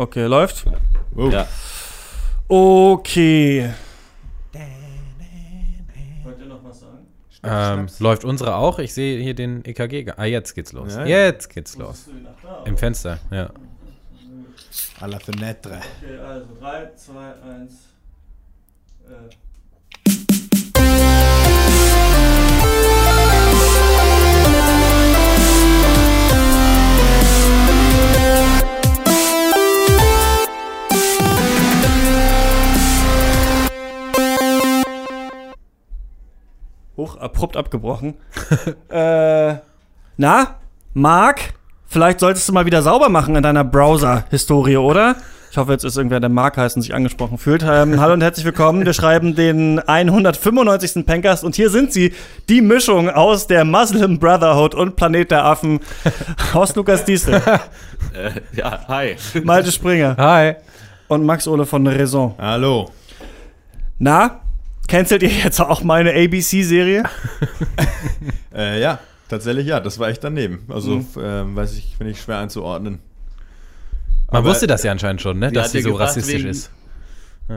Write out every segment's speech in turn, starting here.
Okay, läuft? Oh. Ja. Okay. Wollt ihr noch was sagen? Ähm, läuft unsere auch? Ich sehe hier den EKG. Ah, jetzt geht's los. Ja, ja. Jetzt geht's los. Im Fenster, ja. À la fenêtre. Okay, also 3, 2, 1. Äh. Hoch abrupt abgebrochen. äh, na, Marc? Vielleicht solltest du mal wieder sauber machen in deiner Browser-Historie, oder? Ich hoffe, jetzt ist irgendwer, der Marc heißt und sich angesprochen fühlt. Ähm, hallo und herzlich willkommen. Wir schreiben den 195. Pencast und hier sind sie, die Mischung aus der Muslim Brotherhood und Planet der Affen. Horst Lukas Diesel, Äh, ja, hi. Malte Springer Hi. und Max Ole von Raison. Hallo. Na, cancelt ihr jetzt auch meine ABC-Serie? Äh, ja, tatsächlich ja, das war echt daneben. Also, Mhm. ähm, weiß ich, finde ich schwer einzuordnen. Man Aber- wusste das ja anscheinend schon, ne? Dass sie ja so rassistisch wegen- ist.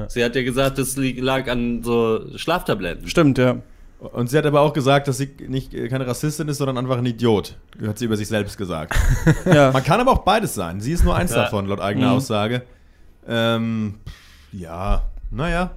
Sie hat ja gesagt, das lag an so Schlaftabletten. Stimmt, ja. Und sie hat aber auch gesagt, dass sie nicht äh, keine Rassistin ist, sondern einfach ein Idiot. Hat sie über sich selbst gesagt. ja. Man kann aber auch beides sein. Sie ist nur eins Ja. davon, laut eigener Mhm. Aussage. Ähm, ja, naja.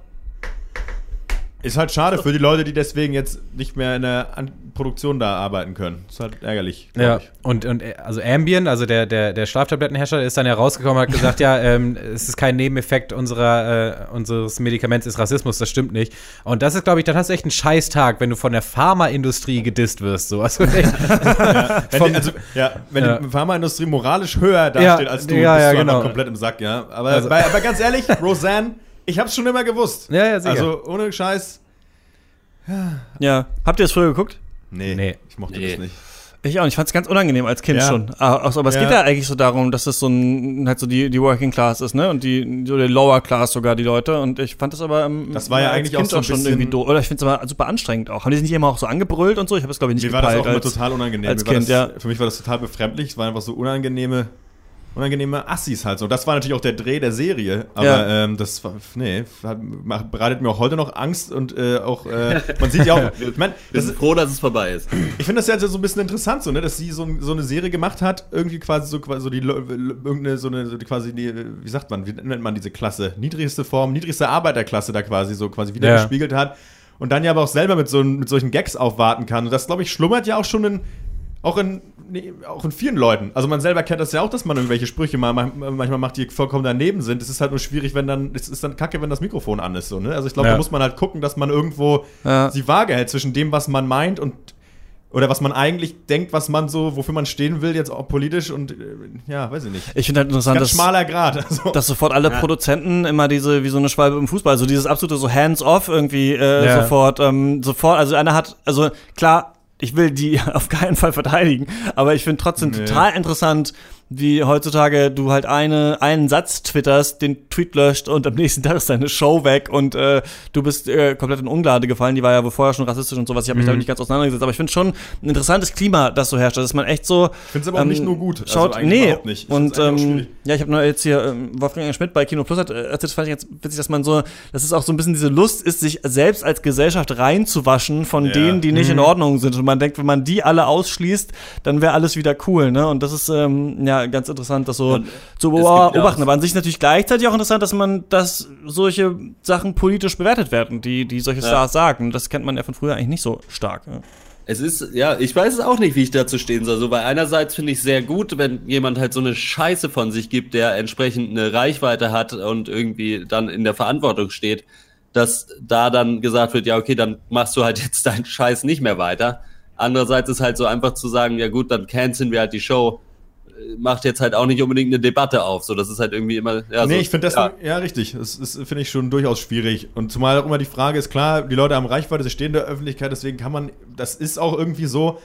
Ist halt schade für die Leute, die deswegen jetzt nicht mehr in der An Produktion da arbeiten können. Ist halt ärgerlich. Ja, ich. und, und also Ambien, also der, der, der Schlaftablettenhersteller, ist dann ja rausgekommen und hat gesagt, ja, ähm, es ist kein Nebeneffekt unserer, äh, unseres Medikaments, ist Rassismus, das stimmt nicht. Und das ist, glaube ich, dann hast du echt einen Scheißtag, wenn du von der Pharmaindustrie gedisst wirst. So. Also echt, Wenn, Vom- die, also, ja, wenn Ja. die Pharmaindustrie moralisch höher dasteht Ja, als du, ja, bist ja, du genau. komplett im Sack, ja. Aber, Also- aber, aber ganz ehrlich, Roseanne, ich hab's schon immer gewusst. Ja, ja, sicher. Also ohne Scheiß. ja. Habt ihr das früher geguckt? Nee, Nee. ich mochte Nee. das nicht. Ich auch nicht. Ich fand es ganz unangenehm als Kind Ja. schon. Ah, auch so, aber es Ja. geht ja eigentlich so darum, dass es so ein, halt so die, die Working Class ist, ne? Und die, so die Lower Class sogar, die Leute. Und ich fand das aber ähm, Das war ja eigentlich Kind auch so ein schon irgendwie doof. Oder ich finde es aber super anstrengend auch. Haben die sich nicht immer auch so angebrüllt und so? Ich habe es, glaube ich, nicht Mir war das auch immer als, total unangenehm. als Kind, das, ja. Für mich war das total befremdlich. Es waren einfach so unangenehme, unangenehme Assis halt so. Das war natürlich auch der Dreh der Serie. Aber Ja. ähm, das war, nee, hat, macht- bereitet mir auch heute noch Angst und äh, auch, äh, man sieht ja auch, ich meine, Wir das sind froh, dass es vorbei ist. Ich finde das ja so ein bisschen interessant, so, ne, dass sie so, so eine Serie gemacht hat, irgendwie quasi so, quasi so die irgendeine so eine so die quasi die, wie sagt man, wie nennt man diese Klasse, niedrigste Form, niedrigste Arbeiterklasse da quasi so quasi wieder Ja. gespiegelt hat und dann ja aber auch selber mit so mit solchen Gags aufwarten kann und das glaube ich schlummert ja auch schon in auch in, nee, auch in vielen Leuten. Also man selber kennt das ja auch, dass man irgendwelche Sprüche mal manchmal macht, die vollkommen daneben sind. Es ist halt nur schwierig, wenn dann, es ist dann kacke, wenn das Mikrofon an ist. So, ne? Also ich glaube, Ja. da muss man halt gucken, dass man irgendwo Ja. die Waage hält zwischen dem, was man meint und oder was man eigentlich denkt, was man so, wofür man stehen will, jetzt auch politisch und äh, ja, weiß ich nicht. Ich finde halt interessant, Ganz dass, schmaler Grad. Also, dass sofort alle Ja. Produzenten immer diese, wie so eine Schwalbe im Fußball, also dieses absolute so hands-off irgendwie äh, Ja. sofort, ähm, sofort, also einer hat, also klar, ich will die auf keinen Fall verteidigen, aber ich finde trotzdem Nee. total interessant, wie heutzutage du halt eine, einen Satz twitterst, den Tweet löscht und am nächsten Tag ist deine Show weg und äh, du bist äh, komplett in Ungnade gefallen. Die war ja vorher schon rassistisch und sowas. Ich habe mich Mhm. damit nicht ganz auseinandergesetzt, aber ich finde schon ein interessantes Klima, das so herrscht, dass man echt so ich finde es aber auch ähm, nicht nur gut. Also Schaut, eigentlich nee. überhaupt nicht. Ich Und auch ähm, ja, ich habe nur jetzt hier ähm, Wolfgang Schmidt bei Kino Plus hat äh, erzählt, das fand ich ganz witzig, dass man so, dass es auch so ein bisschen diese Lust ist, sich selbst als Gesellschaft reinzuwaschen von Ja. denen, die Mhm. nicht in Ordnung sind. Und man denkt, wenn man die alle ausschließt, dann wäre alles wieder cool, ne? Und das ist ähm, ja ganz interessant, das so Und zu beobachten. ja Aber an sich natürlich gleichzeitig auch interessant, dass man, dass solche Sachen politisch bewertet werden, die, die solche Ja. Stars sagen. Das kennt man ja von früher eigentlich nicht so stark. Es ist, ja, ich weiß es auch nicht, wie ich dazu stehen soll. So, weil einerseits finde ich sehr gut, wenn jemand halt so eine Scheiße von sich gibt, der entsprechend eine Reichweite hat und irgendwie dann in der Verantwortung steht, dass da dann gesagt wird, ja, okay, dann machst du halt jetzt deinen Scheiß nicht mehr weiter. Andererseits ist halt so einfach zu sagen, ja gut, dann canceln wir halt die Show. Macht jetzt halt auch nicht unbedingt eine Debatte auf. So, das ist halt irgendwie immer. Ja, nee, so, ich finde das, ja. ja, richtig. Das ist, finde ich schon durchaus schwierig. Und zumal auch immer die Frage ist, klar, die Leute haben Reichweite, sie stehen in der Öffentlichkeit, deswegen kann man, das ist auch irgendwie so.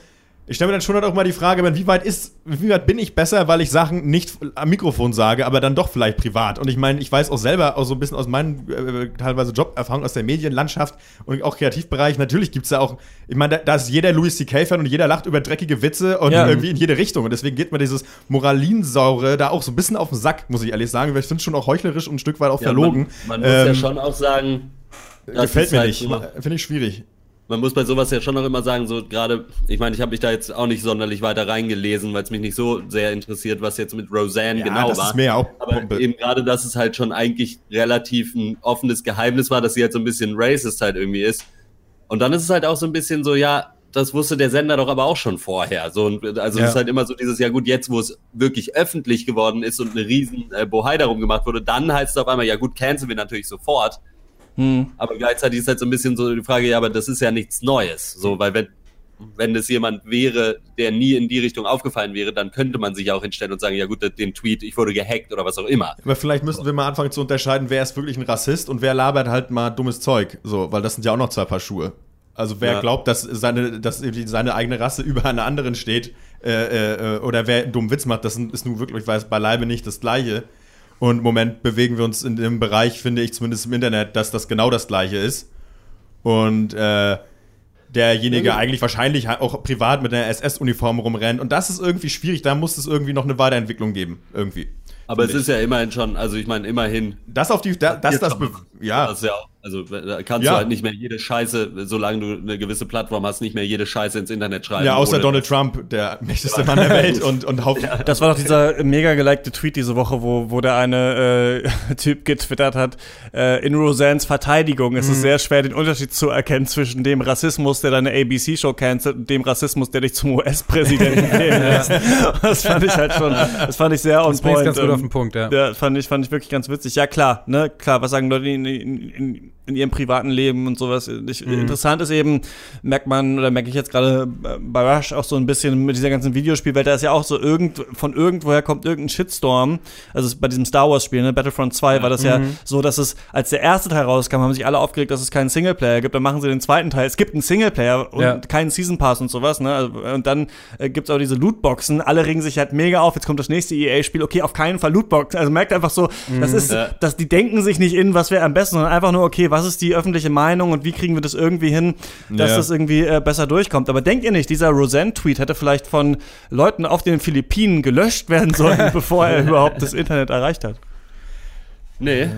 Ich stelle mir dann schon halt auch mal die Frage, wie weit ist, wie weit bin ich besser, weil ich Sachen nicht am Mikrofon sage, aber dann doch vielleicht privat. Und ich meine, ich weiß auch selber auch so ein bisschen aus meinen äh, teilweise Joberfahrungen aus der Medienlandschaft und auch Kreativbereich. Natürlich gibt es da auch, ich meine, da, da ist jeder Louis C.K.-Fan und jeder lacht über dreckige Witze und Ja. irgendwie in jede Richtung. Und deswegen geht mir dieses Moralinsaure da auch so ein bisschen auf den Sack, muss ich ehrlich sagen, weil ich finde es schon auch heuchlerisch und ein Stück weit auch verlogen. Man, man muss ja Ähm, schon auch sagen, das Gefällt ist mir halt nicht. immer- Finde ich schwierig. Man muss bei sowas ja schon noch immer sagen, so gerade, ich meine, ich habe mich da jetzt auch nicht sonderlich weiter reingelesen, weil es mich nicht so sehr interessiert, was jetzt mit Roseanne Ja, genau das war. ist mir auch Aber Pumpe. eben gerade, dass es halt schon eigentlich relativ ein offenes Geheimnis war, dass sie halt so ein bisschen racist halt irgendwie ist. Und dann ist es halt auch so ein bisschen so, ja, das wusste der Sender doch aber auch schon vorher. So, und, also Ja. es ist halt immer so dieses, ja gut, jetzt wo es wirklich öffentlich geworden ist und eine riesen äh, Bohai darum gemacht wurde, dann heißt es auf einmal, ja gut, canceln wir natürlich sofort. Hm. Aber gleichzeitig ist halt so ein bisschen so die Frage, ja, aber das ist ja nichts Neues. So, weil wenn, wenn es jemand wäre, der nie in die Richtung aufgefallen wäre, dann könnte man sich auch hinstellen und sagen, ja gut, den Tweet, ich wurde gehackt oder was auch immer. Aber vielleicht müssen wir mal anfangen zu unterscheiden, wer ist wirklich ein Rassist und wer labert halt mal dummes Zeug. So, weil das sind ja auch noch zwei Paar Schuhe. Also wer Ja. glaubt, dass seine, dass seine eigene Rasse über einer anderen steht, äh, äh, oder wer einen dummen Witz macht, das ist nun wirklich, weiß beileibe nicht das Gleiche. Und im Moment bewegen wir uns in dem Bereich, finde ich zumindest im Internet, dass das genau das Gleiche ist. Und äh, derjenige eigentlich wahrscheinlich auch privat mit einer SS-Uniform rumrennt. Und das ist irgendwie schwierig, da muss es irgendwie noch eine Weiterentwicklung geben. Irgendwie. Aber es Finde ist ja immerhin schon, also ich meine, immerhin. Das auf die, da, das, Jetzt das, ja, Das ist ja auch, also da kannst Ja. du halt nicht mehr jede Scheiße, solange du eine gewisse Plattform hast, nicht mehr jede Scheiße ins Internet schreiben. ja, außer Donald Trump, der mächtigste Mann der Welt und, und Haupt, Das war doch dieser mega gelikte Tweet diese Woche, wo, wo der eine äh, Typ getwittert hat, äh, in Roseannes Verteidigung ist es sehr schwer, den Unterschied zu erkennen zwischen dem Rassismus, der deine ABC-Show cancelt, und dem Rassismus, der dich zum US-Präsidenten wählen lässt. Das fand ich halt schon, das fand ich sehr on Das point. ganz gut ähm, auf den Punkt, ja. Ja, fand ich, fand ich wirklich ganz witzig. Ja, klar, ne, klar, was sagen Leute in, in, in, in ihrem privaten Leben und sowas. Ich, Mhm. Interessant ist eben, merkt man, oder merke ich jetzt gerade bei Rush auch so ein bisschen mit dieser ganzen Videospielwelt, da ist ja auch so irgend, von irgendwoher kommt irgendein Shitstorm. Also es- bei diesem Star Wars Spiel, ne, Battlefront 2 war das ja Mhm. so, dass es, als der erste Teil rauskam, haben sich alle aufgeregt, dass es keinen Singleplayer gibt. Dann machen sie den zweiten Teil. Es gibt einen Singleplayer und Ja. keinen Season Pass und sowas, ne? Also, Und dann äh, gibt's auch diese Lootboxen. Alle regen sich halt mega auf. Jetzt kommt das nächste EA-Spiel. Okay, auf keinen Fall Lootbox. Also merkt einfach so, das ist, Ja. dass die denken sich nicht in, was wäre am besten, sondern einfach nur, okay, was ist die öffentliche Meinung und wie kriegen wir das irgendwie hin, dass Ja. das irgendwie äh, besser durchkommt. Aber denkt ihr nicht, dieser Roseanne-Tweet hätte vielleicht von Leuten auf den Philippinen gelöscht werden sollen, bevor er überhaupt das Internet erreicht hat? Nee.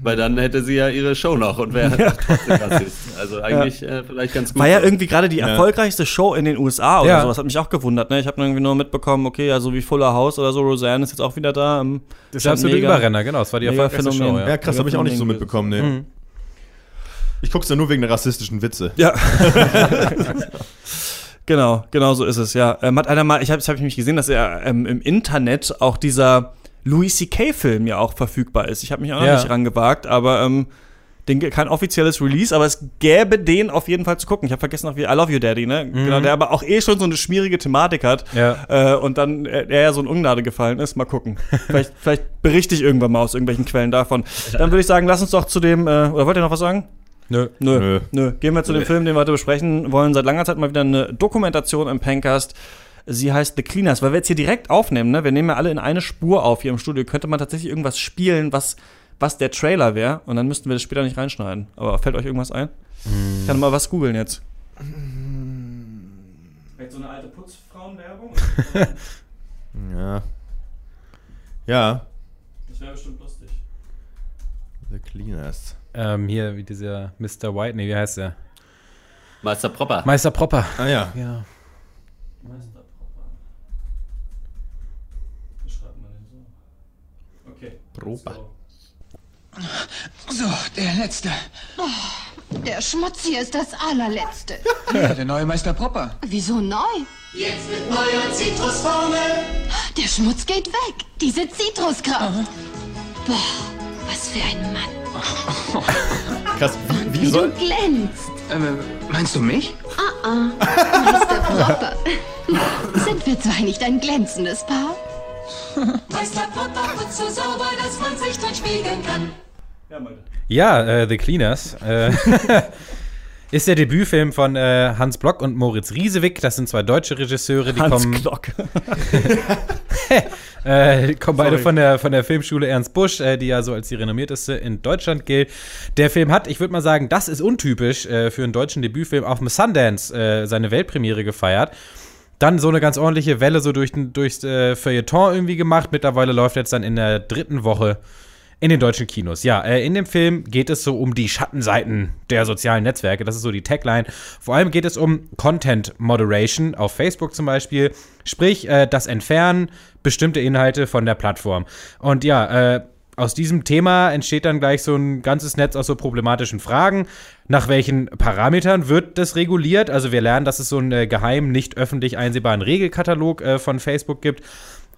Weil dann hätte sie ja ihre Show noch und wäre trotzdem Rassist. Also eigentlich äh, vielleicht ganz gut. War ja so. irgendwie gerade die Ja. erfolgreichste Show in den USA oder Ja. sowas. Hat mich auch gewundert. Ne? Ich habe irgendwie nur mitbekommen, okay, also wie Fuller House oder so, Roseanne ist jetzt auch wieder da. Ähm, Das ist mega- Überrenner, genau. Das war die erfolgreichste Show, ja. ja krass, habe ich auch nicht so mitbekommen, ne. Mhm. Ich guck's ja nur wegen der rassistischen Witze. Ja. genau, genau so ist es, ja. Ähm, hat einer mal, ich habe hab ich mich gesehen, dass er ähm, im Internet auch dieser Louis C.K.-Film ja auch verfügbar ist. Ich habe mich auch noch Ja. nicht rangewagt, aber ähm, den, kein offizielles Release, aber es gäbe den auf jeden Fall zu gucken. Ich habe vergessen noch wie I Love You Daddy, ne? Genau, der aber auch eh schon so eine schwierige Thematik hat. Ja. Äh, und dann äh, er ja so in Ungnade gefallen ist. Mal gucken. vielleicht, vielleicht berichte ich irgendwann mal aus irgendwelchen Quellen davon. Dann würde ich sagen, lass uns doch zu dem, äh, oder wollt ihr noch was sagen? Nö. Nö. Nö. Nö. Gehen wir zu dem Film, den wir heute besprechen wollen. Seit langer Zeit mal wieder eine Dokumentation im Pencast. Sie heißt The Cleaners, weil wir jetzt hier direkt aufnehmen, ne? Wir nehmen ja alle in eine Spur auf hier im Studio. Könnte man tatsächlich irgendwas spielen, was, was der Trailer wäre? Und dann müssten wir das später nicht reinschneiden. Aber fällt euch irgendwas ein? Ich kann mal was googeln jetzt. Vielleicht so eine alte Putzfrauenwerbung? Ja. Ja. Das wäre bestimmt lustig. The Cleaners. Ähm, hier, wie dieser Mr. White, nee, wie heißt der? Meister Propper. Meister Propper. Ah ja. Ja. Wie schreibt man den so? Okay. Proper. So, der letzte. Der Schmutz hier ist das allerletzte. Ja, der neue Meister Propper. Wieso neu? Jetzt mit neuer Zitrusformel. Der Schmutz geht weg. Diese Zitruskraft. Boah, was für ein Mann. Krass, wie, wie Wie soll. du glänzt. Ähm, meinst du mich? Meister Propper. Sind wir zwar nicht ein glänzendes Paar? Meister Propper putzt so sauber, dass man sich drin spiegeln kann. Ja, äh, The Cleaners. Äh, Ist der Debütfilm von äh, Hans Block und Moritz Riesewick. Das sind zwei deutsche Regisseure, die Hans kommen, Glock. äh, kommen beide von der, von der Filmschule Ernst Busch, äh, die ja so als die renommierteste in Deutschland gilt. Der Film hat, ich würde mal sagen, das ist untypisch äh, für einen deutschen Debütfilm, auf dem Sundance äh, seine Weltpremiere gefeiert. Dann so eine ganz ordentliche Welle so durch, durchs äh, Feuilleton irgendwie gemacht. Mittlerweile läuft jetzt dann in der dritten Woche in den deutschen Kinos. Ja, äh, in dem Film geht es so um die Schattenseiten der sozialen Netzwerke. Das ist so die Tagline. Vor allem geht es um Content Moderation auf Facebook zum Beispiel. Sprich, äh, das Entfernen bestimmte Inhalte von der Plattform. Und ja, äh, aus diesem Thema entsteht dann gleich so ein ganzes Netz aus so problematischen Fragen. Nach welchen Parametern wird das reguliert? Also wir lernen, dass es so einen äh, geheim, nicht öffentlich einsehbaren Regelkatalog äh, von Facebook gibt.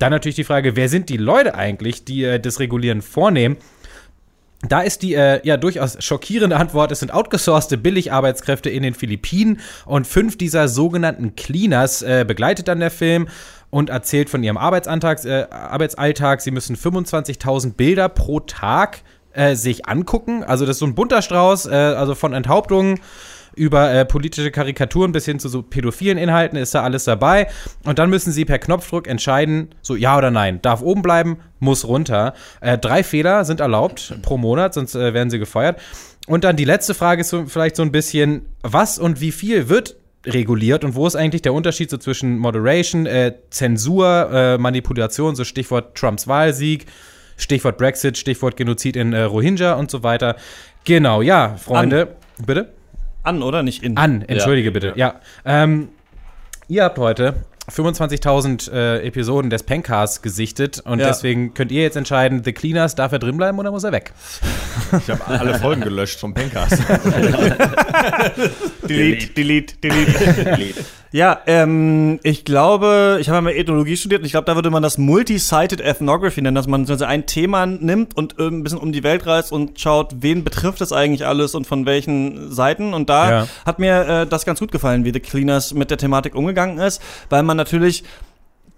Dann natürlich die Frage, wer sind die Leute eigentlich, die äh, das Regulieren vornehmen? Da ist die äh, ja durchaus schockierende Antwort, es sind outgesourcete Billigarbeitskräfte in den Philippinen und fünf dieser sogenannten Cleaners äh, begleitet dann der Film und erzählt von ihrem Arbeitsantrag, äh, Arbeitsalltag. Sie müssen 25.000 Bilder pro Tag äh, sich angucken. Also das ist so ein bunter Strauß, äh, also von Enthauptungen über äh, politische Karikaturen bis hin zu so pädophilen Inhalten ist da alles dabei. Und dann müssen sie per Knopfdruck entscheiden, so ja oder nein. Darf oben bleiben, muss runter. Äh, drei Fehler sind erlaubt pro Monat, sonst äh, werden sie gefeuert. Und dann die letzte Frage ist so, vielleicht so ein bisschen, was und wie viel wird reguliert und wo ist eigentlich der Unterschied so zwischen Moderation, äh, Zensur, äh, Manipulation, so Stichwort Trumps Wahlsieg, Stichwort Brexit, Stichwort Genozid in äh, Rohingya und so weiter. Genau, ja, Freunde. Bitte? An, oder? Nicht in. An, entschuldige bitte. Ja. Ähm, ihr habt heute 25.000 äh, Episoden des Pencasts gesichtet und Ja. deswegen könnt ihr jetzt entscheiden, The Cleaners, darf er drin bleiben oder muss er weg? Ich habe alle Folgen gelöscht vom Pencast. Delete, delete, delete. ja, ähm, ich glaube, ich habe ja mal Ethnologie studiert und ich glaube, da würde man das Multi-Sited Ethnography nennen, dass man also ein Thema nimmt und äh, ein bisschen um die Welt reist und schaut, wen betrifft das eigentlich alles und von welchen Seiten. Und da Ja. hat mir äh, das ganz gut gefallen, wie The Cleaners mit der Thematik umgegangen ist, weil man natürlich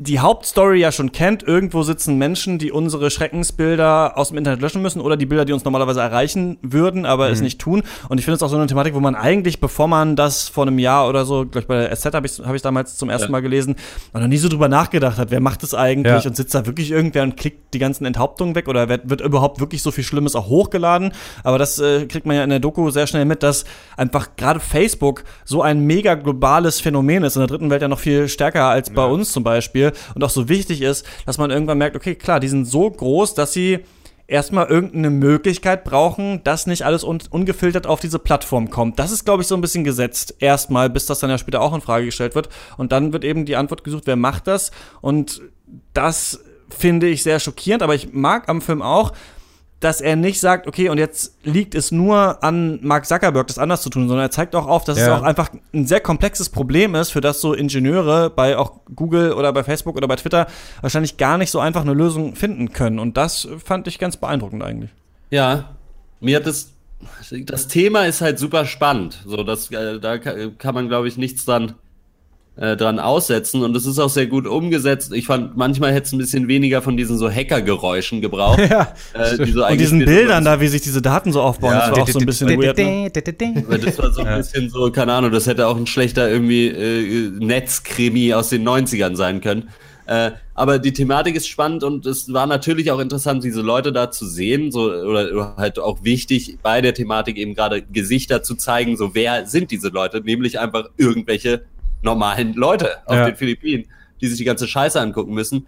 die Hauptstory ja schon kennt. Irgendwo sitzen Menschen, die unsere Schreckensbilder aus dem Internet löschen müssen oder die Bilder, die uns normalerweise erreichen würden, aber es nicht tun. Und ich finde es auch so eine Thematik, wo man eigentlich, bevor man das vor einem Jahr oder so, glaube ich, bei der SZ habe ich hab ich damals zum ersten Ja. Mal gelesen, man noch nie so drüber nachgedacht hat, wer macht das eigentlich Ja. und sitzt da wirklich irgendwer und klickt die ganzen Enthauptungen weg oder wird, wird überhaupt wirklich so viel Schlimmes auch hochgeladen. Aber das äh, kriegt man ja in der Doku sehr schnell mit, dass einfach gerade Facebook so ein mega globales Phänomen ist, in der dritten Welt ja noch viel stärker als bei uns zum Beispiel und auch so wichtig ist, dass man irgendwann merkt, okay, klar, die sind so groß, dass sie erstmal irgendeine Möglichkeit brauchen, dass nicht alles un ungefiltert auf diese Plattform kommt. Das ist, glaube ich, so ein bisschen gesetzt. Erstmal, bis das dann ja später auch in Frage gestellt wird. Und dann wird eben die Antwort gesucht, wer macht das? Und das finde ich sehr schockierend, aber ich mag am Film auch, dass er nicht sagt, okay, und jetzt liegt es nur an Mark Zuckerberg, das anders zu tun, sondern er zeigt auch auf, dass es Ja. auch einfach ein sehr komplexes Problem ist, für das so Ingenieure bei auch Google oder bei Facebook oder bei Twitter wahrscheinlich gar nicht so einfach eine Lösung finden können. Und das fand ich ganz beeindruckend eigentlich. Ja, mir hat das, das Thema ist halt super spannend. So, das, äh, da ka- kann man, glaube ich, nichts dran, äh, dran aussetzen. Und es ist auch sehr gut umgesetzt. Ich fand, manchmal hätte es ein bisschen weniger von diesen so Hackergeräuschen gebraucht. Ja, äh, die so Und diesen Bildern da, wie sich diese Daten so aufbauen, Ja. das war auch so ein bisschen weird. Ne? Das war so ein bisschen so, keine Ahnung, das hätte auch ein schlechter irgendwie äh, Netzkrimi aus den 90ern sein können. Äh, aber die Thematik ist spannend und es war natürlich auch interessant, diese Leute da zu sehen, so oder halt auch wichtig bei der Thematik eben gerade Gesichter zu zeigen, so wer sind diese Leute, nämlich einfach irgendwelche normalen Leute auf Ja. den Philippinen, die sich die ganze Scheiße angucken müssen.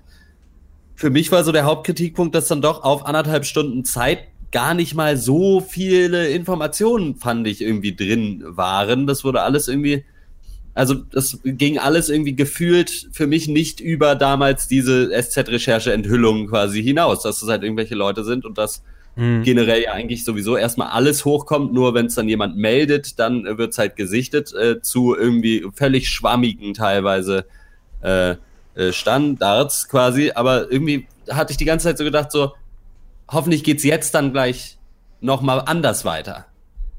Für mich war so der Hauptkritikpunkt, dass dann doch auf anderthalb Stunden Zeit gar nicht mal so viele Informationen, fand ich, irgendwie drin waren. Das wurde alles irgendwie, also das ging alles irgendwie gefühlt für mich nicht über damals diese SZ-Recherche-Enthüllungen quasi hinaus, dass es halt irgendwelche Leute sind und dass generell ja eigentlich sowieso erstmal alles hochkommt, nur wenn es dann jemand meldet, dann äh, wird's halt gesichtet äh, zu irgendwie völlig schwammigen teilweise äh, äh, Standards quasi, aber irgendwie hatte ich die ganze Zeit so gedacht, so hoffentlich geht's jetzt dann gleich noch mal anders weiter.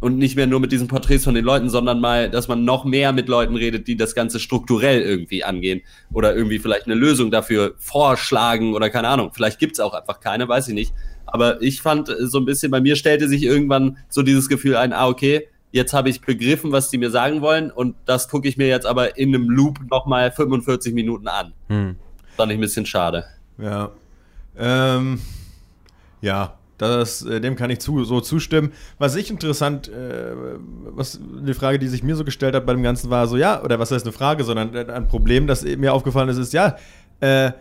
Und nicht mehr nur mit diesen Porträts von den Leuten, sondern mal, dass man noch mehr mit Leuten redet, die das Ganze strukturell irgendwie angehen. Oder irgendwie vielleicht eine Lösung dafür vorschlagen oder keine Ahnung. Vielleicht gibt's auch einfach keine, weiß ich nicht. Aber ich fand äh, so ein bisschen, bei mir stellte sich irgendwann so dieses Gefühl ein, ah, okay, jetzt habe ich begriffen, was die mir sagen wollen und das gucke ich mir jetzt aber in einem Loop nochmal 45 Minuten an. Hm. Fand ich ein bisschen schade. Ja. Ähm, ja, das, äh, dem kann ich zu, so zustimmen. Was ich interessant, äh, was eine Frage, die sich mir so gestellt hat bei dem Ganzen war, so ja, oder was heißt eine Frage, sondern ein Problem, das mir aufgefallen ist, ist ja, äh,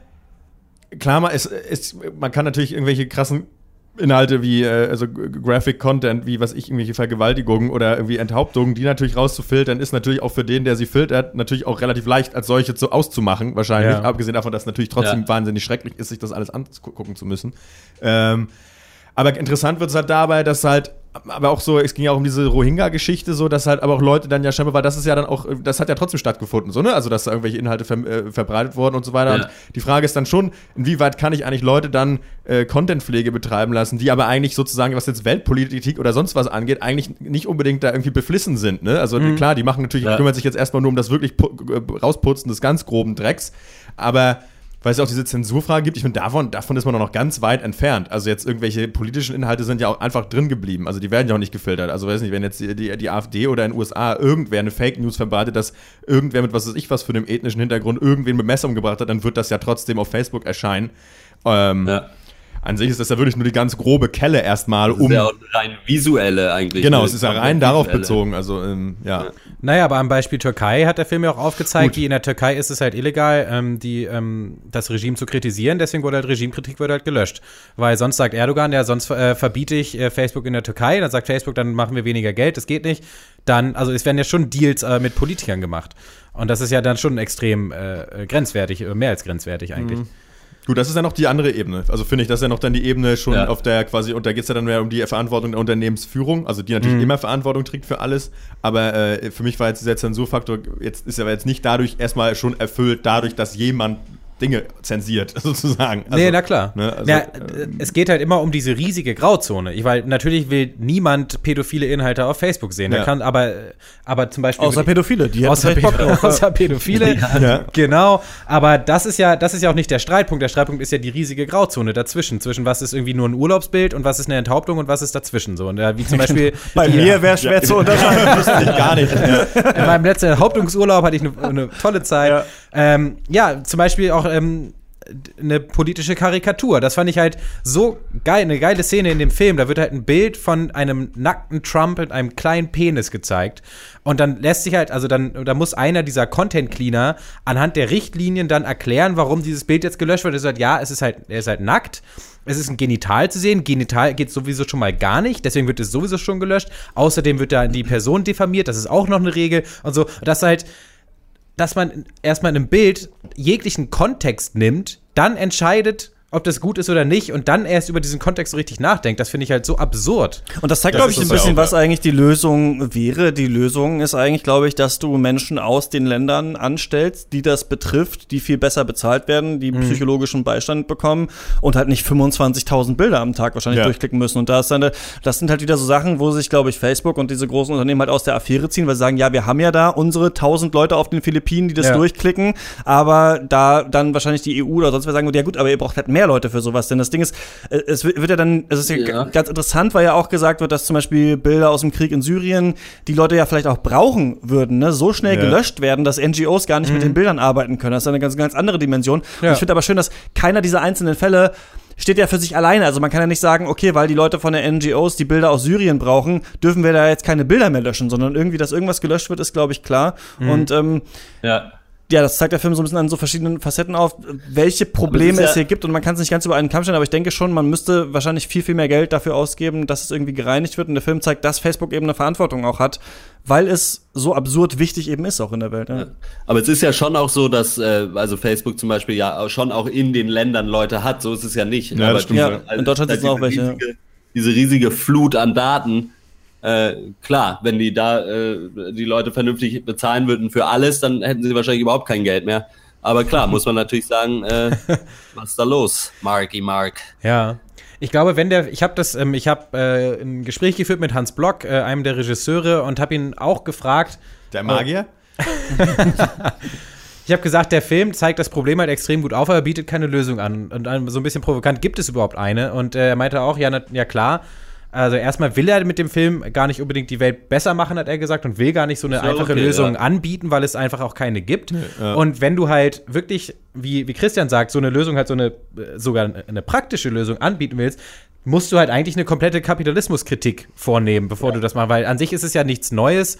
klar, man, es, es, man kann natürlich irgendwelche krassen Inhalte wie äh, also Graphic Content, wie was ich, irgendwelche Vergewaltigungen oder irgendwie Enthauptungen, die natürlich rauszufiltern, ist natürlich auch für den, der sie filtert, natürlich auch relativ leicht als solche zu, auszumachen, wahrscheinlich. Ja. Abgesehen davon, dass es natürlich trotzdem Ja. wahnsinnig schrecklich ist, sich das alles angucken zu müssen. Ähm, aber interessant wird es halt dabei, dass halt, aber auch so, es ging ja auch um diese Rohingya-Geschichte, so, dass halt aber auch Leute dann ja scheinbar, weil das ist ja dann auch, das hat ja trotzdem stattgefunden, so, ne? Also, dass da irgendwelche Inhalte ver äh, verbreitet wurden und so weiter. Ja. Und die Frage ist dann schon, inwieweit kann ich eigentlich Leute dann äh, Contentpflege betreiben lassen, die aber eigentlich sozusagen, was jetzt Weltpolitik oder sonst was angeht, eigentlich nicht unbedingt da irgendwie beflissen sind, ne? Also, klar, die machen natürlich, Ja. kümmern sich jetzt erstmal nur um das wirklich äh, Rausputzen des ganz groben Drecks, aber weil es auch diese Zensurfrage gibt, ich finde, davon, davon ist man noch ganz weit entfernt. Also jetzt irgendwelche politischen Inhalte sind ja auch einfach drin geblieben. Also die werden ja auch nicht gefiltert. Also weiß nicht, wenn jetzt die, die, die AfD oder in den USA irgendwer eine Fake News verbreitet, dass irgendwer mit was weiß ich was für einem ethnischen Hintergrund irgendwen mit Messer umgebracht hat, dann wird das ja trotzdem auf Facebook erscheinen. Ähm, Ja. An sich ist das ja wirklich nur die ganz grobe Kelle erstmal, Das ist um. ja auch rein visuelle eigentlich. genau, ne? es ist ja rein darauf Visuelle. bezogen. Also, ähm, ja. Naja, aber am Beispiel Türkei hat der Film ja auch aufgezeigt, wie in der Türkei ist es halt illegal, ähm, die, ähm, das Regime zu kritisieren. Deswegen wurde halt Regimekritik wurde halt gelöscht. Weil sonst sagt Erdogan, ja, sonst äh, verbiete ich äh, Facebook in der Türkei. Dann sagt Facebook, dann machen wir weniger Geld, das geht nicht. Dann, also es werden ja schon Deals äh, mit Politikern gemacht. Und das ist ja dann schon extrem äh, äh, grenzwertig, äh, mehr als grenzwertig eigentlich. Gut, das ist ja noch die andere Ebene. Also finde ich, das ist ja noch dann die Ebene schon Ja. auf der quasi, und da geht es ja dann mehr um die Verantwortung der Unternehmensführung, also die Mhm. natürlich immer Verantwortung trägt für alles. Aber äh, für mich war jetzt dieser Zensurfaktor, jetzt ist aber jetzt nicht dadurch erstmal schon erfüllt, dadurch, dass jemand Dinge zensiert, sozusagen. Also, nee, na klar. ne, also, ja, äh, äh, es geht halt immer um diese riesige Grauzone. Ich, weil natürlich will niemand pädophile Inhalte auf Facebook sehen. Ja. Kann aber, aber zum Beispiel. Außer Pädophile, die hätten außer, vielleicht Bock Pädo drauf. außer Pädophile. Ja. Genau. Aber das ist ja, das ist ja auch nicht der Streitpunkt. Der Streitpunkt ist ja die riesige Grauzone dazwischen. Zwischen was ist irgendwie nur ein Urlaubsbild und was ist eine Enthauptung und was ist dazwischen so. Und äh, wie zum Beispiel. Bei die- mir wäre es schwer zu unterscheiden. wusste ich gar nicht. Ja. in meinem letzten Hauptungsurlaub hatte ich eine, eine tolle Zeit. Ja. Ja. Ähm, ja, zum Beispiel auch ähm, eine politische Karikatur. Das fand ich halt so geil, eine geile Szene in dem Film. Da wird halt ein Bild von einem nackten Trump mit einem kleinen Penis gezeigt. Und dann lässt sich halt, also dann, da muss einer dieser Content Cleaner anhand der Richtlinien dann erklären, warum dieses Bild jetzt gelöscht wird. Er sagt, ja, es ist halt, er ist halt nackt. Es ist ein Genital zu sehen. Genital geht sowieso schon mal gar nicht. Deswegen wird es sowieso schon gelöscht. Außerdem wird da die Person diffamiert. Das ist auch noch eine Regel. Und so, das halt, dass man erstmal in einem Bild jeglichen Kontext nimmt, dann entscheidet, ob das gut ist oder nicht und dann erst über diesen Kontext so richtig nachdenkt. Das finde ich halt so absurd. Und das zeigt, glaube ich, ein bisschen, auch, was ja. eigentlich die Lösung wäre. Die Lösung ist eigentlich, glaube ich, dass du Menschen aus den Ländern anstellst, die das betrifft, die viel besser bezahlt werden, die psychologischen Beistand bekommen und halt nicht 25.000 Bilder am Tag wahrscheinlich Ja. durchklicken müssen. Und da ist dann, das sind halt wieder so Sachen, wo sich, glaube ich, Facebook und diese großen Unternehmen halt aus der Affäre ziehen, weil sie sagen, ja, wir haben ja da unsere 1000 Leute auf den Philippinen, die das Ja. durchklicken, aber da dann wahrscheinlich die EU oder sonst wer sagen ja gut, aber ihr braucht halt mehr Leute für sowas, denn das Ding ist, äh, es wird ja dann, es ist ja, Ja. ganz interessant, weil ja auch gesagt wird, dass zum Beispiel Bilder aus dem Krieg in Syrien, die Leute ja vielleicht auch brauchen würden, ne, so schnell Ja. gelöscht werden, dass NGOs gar nicht mit den Bildern arbeiten können. Das ist eine ganz, ganz andere Dimension. Ja. Und ich finde aber schön, dass keiner dieser einzelnen Fälle steht ja für sich alleine. Also man kann ja nicht sagen, okay, weil die Leute von der NGOs die Bilder aus Syrien brauchen, dürfen wir da jetzt keine Bilder mehr löschen, sondern irgendwie, dass irgendwas gelöscht wird, ist, glaube ich, klar. Und ähm, Ja. Ja, das zeigt der Film so ein bisschen an so verschiedenen Facetten auf, welche Probleme ja- es hier gibt. Und man kann es nicht ganz über einen Kamm stellen, aber ich denke schon, man müsste wahrscheinlich viel, viel mehr Geld dafür ausgeben, dass es irgendwie gereinigt wird. Und der Film zeigt, dass Facebook eben eine Verantwortung auch hat, weil es so absurd wichtig eben ist auch in der Welt. Ja. Aber es ist ja schon auch so, dass äh, also Facebook zum Beispiel ja auch schon auch in den Ländern Leute hat. So ist es ja nicht. Ja, das Aber stimmt. Ja, in Deutschland diese sitzen auch welche. Riesige, diese riesige Flut an Daten. Äh, klar, wenn die da äh, die Leute vernünftig bezahlen würden für alles, dann hätten sie wahrscheinlich überhaupt kein Geld mehr. Aber klar, muss man natürlich sagen, äh, was ist da los, Marky Mark? Ja. Ich glaube, wenn der, ich habe das, ähm, ich habe äh, ein Gespräch geführt mit Hans Block, äh, einem der Regisseure, und habe ihn auch gefragt. Der Magier? Ich habe gesagt, der Film zeigt das Problem halt extrem gut auf, aber bietet keine Lösung an. Und ähm, so ein bisschen provokant, gibt es überhaupt eine? Und äh, er meinte auch, ja, na, ja klar. Also erstmal will er mit dem Film gar nicht unbedingt die Welt besser machen, hat er gesagt, und will gar nicht so eine ja einfache okay, Lösung ja. anbieten, weil es einfach auch keine gibt. Und wenn du halt wirklich, wie, wie Christian sagt, so eine Lösung halt so eine, äh, sogar eine praktische Lösung anbieten willst, musst du halt eigentlich eine komplette Kapitalismuskritik vornehmen, bevor du das machst, weil an sich ist es ja nichts Neues,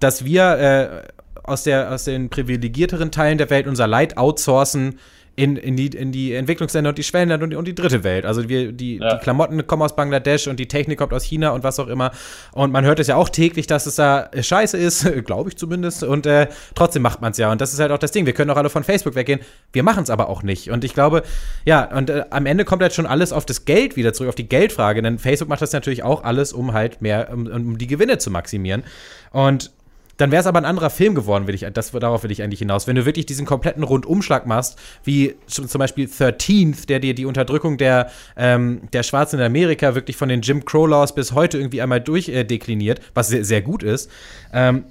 dass wir äh, aus, der, aus den privilegierteren Teilen der Welt unser Leid outsourcen in, in, die, in die Entwicklungsländer und die Schwellenländer und die, und die dritte Welt. Also wir, die, Ja. die Klamotten kommen aus Bangladesch und die Technik kommt aus China und was auch immer. Und man hört es ja auch täglich, dass es da äh, scheiße ist, glaube ich zumindest. Und äh, trotzdem macht man es ja. Und das ist halt auch das Ding. Wir können auch alle von Facebook weggehen. Wir machen es aber auch nicht. Und ich glaube, ja, und äh, am Ende kommt halt schon alles auf das Geld wieder zurück, auf die Geldfrage. Denn Facebook macht das natürlich auch alles, um halt mehr, um, um die Gewinne zu maximieren. Und dann wäre es aber ein anderer Film geworden, will ich, das, darauf will ich eigentlich hinaus. Wenn du wirklich diesen kompletten Rundumschlag machst, wie zum Beispiel 13th, der dir die Unterdrückung der, ähm, der Schwarzen in Amerika wirklich von den Jim Crow Laws bis heute irgendwie einmal durchdekliniert, äh, was sehr, sehr gut ist, ähm,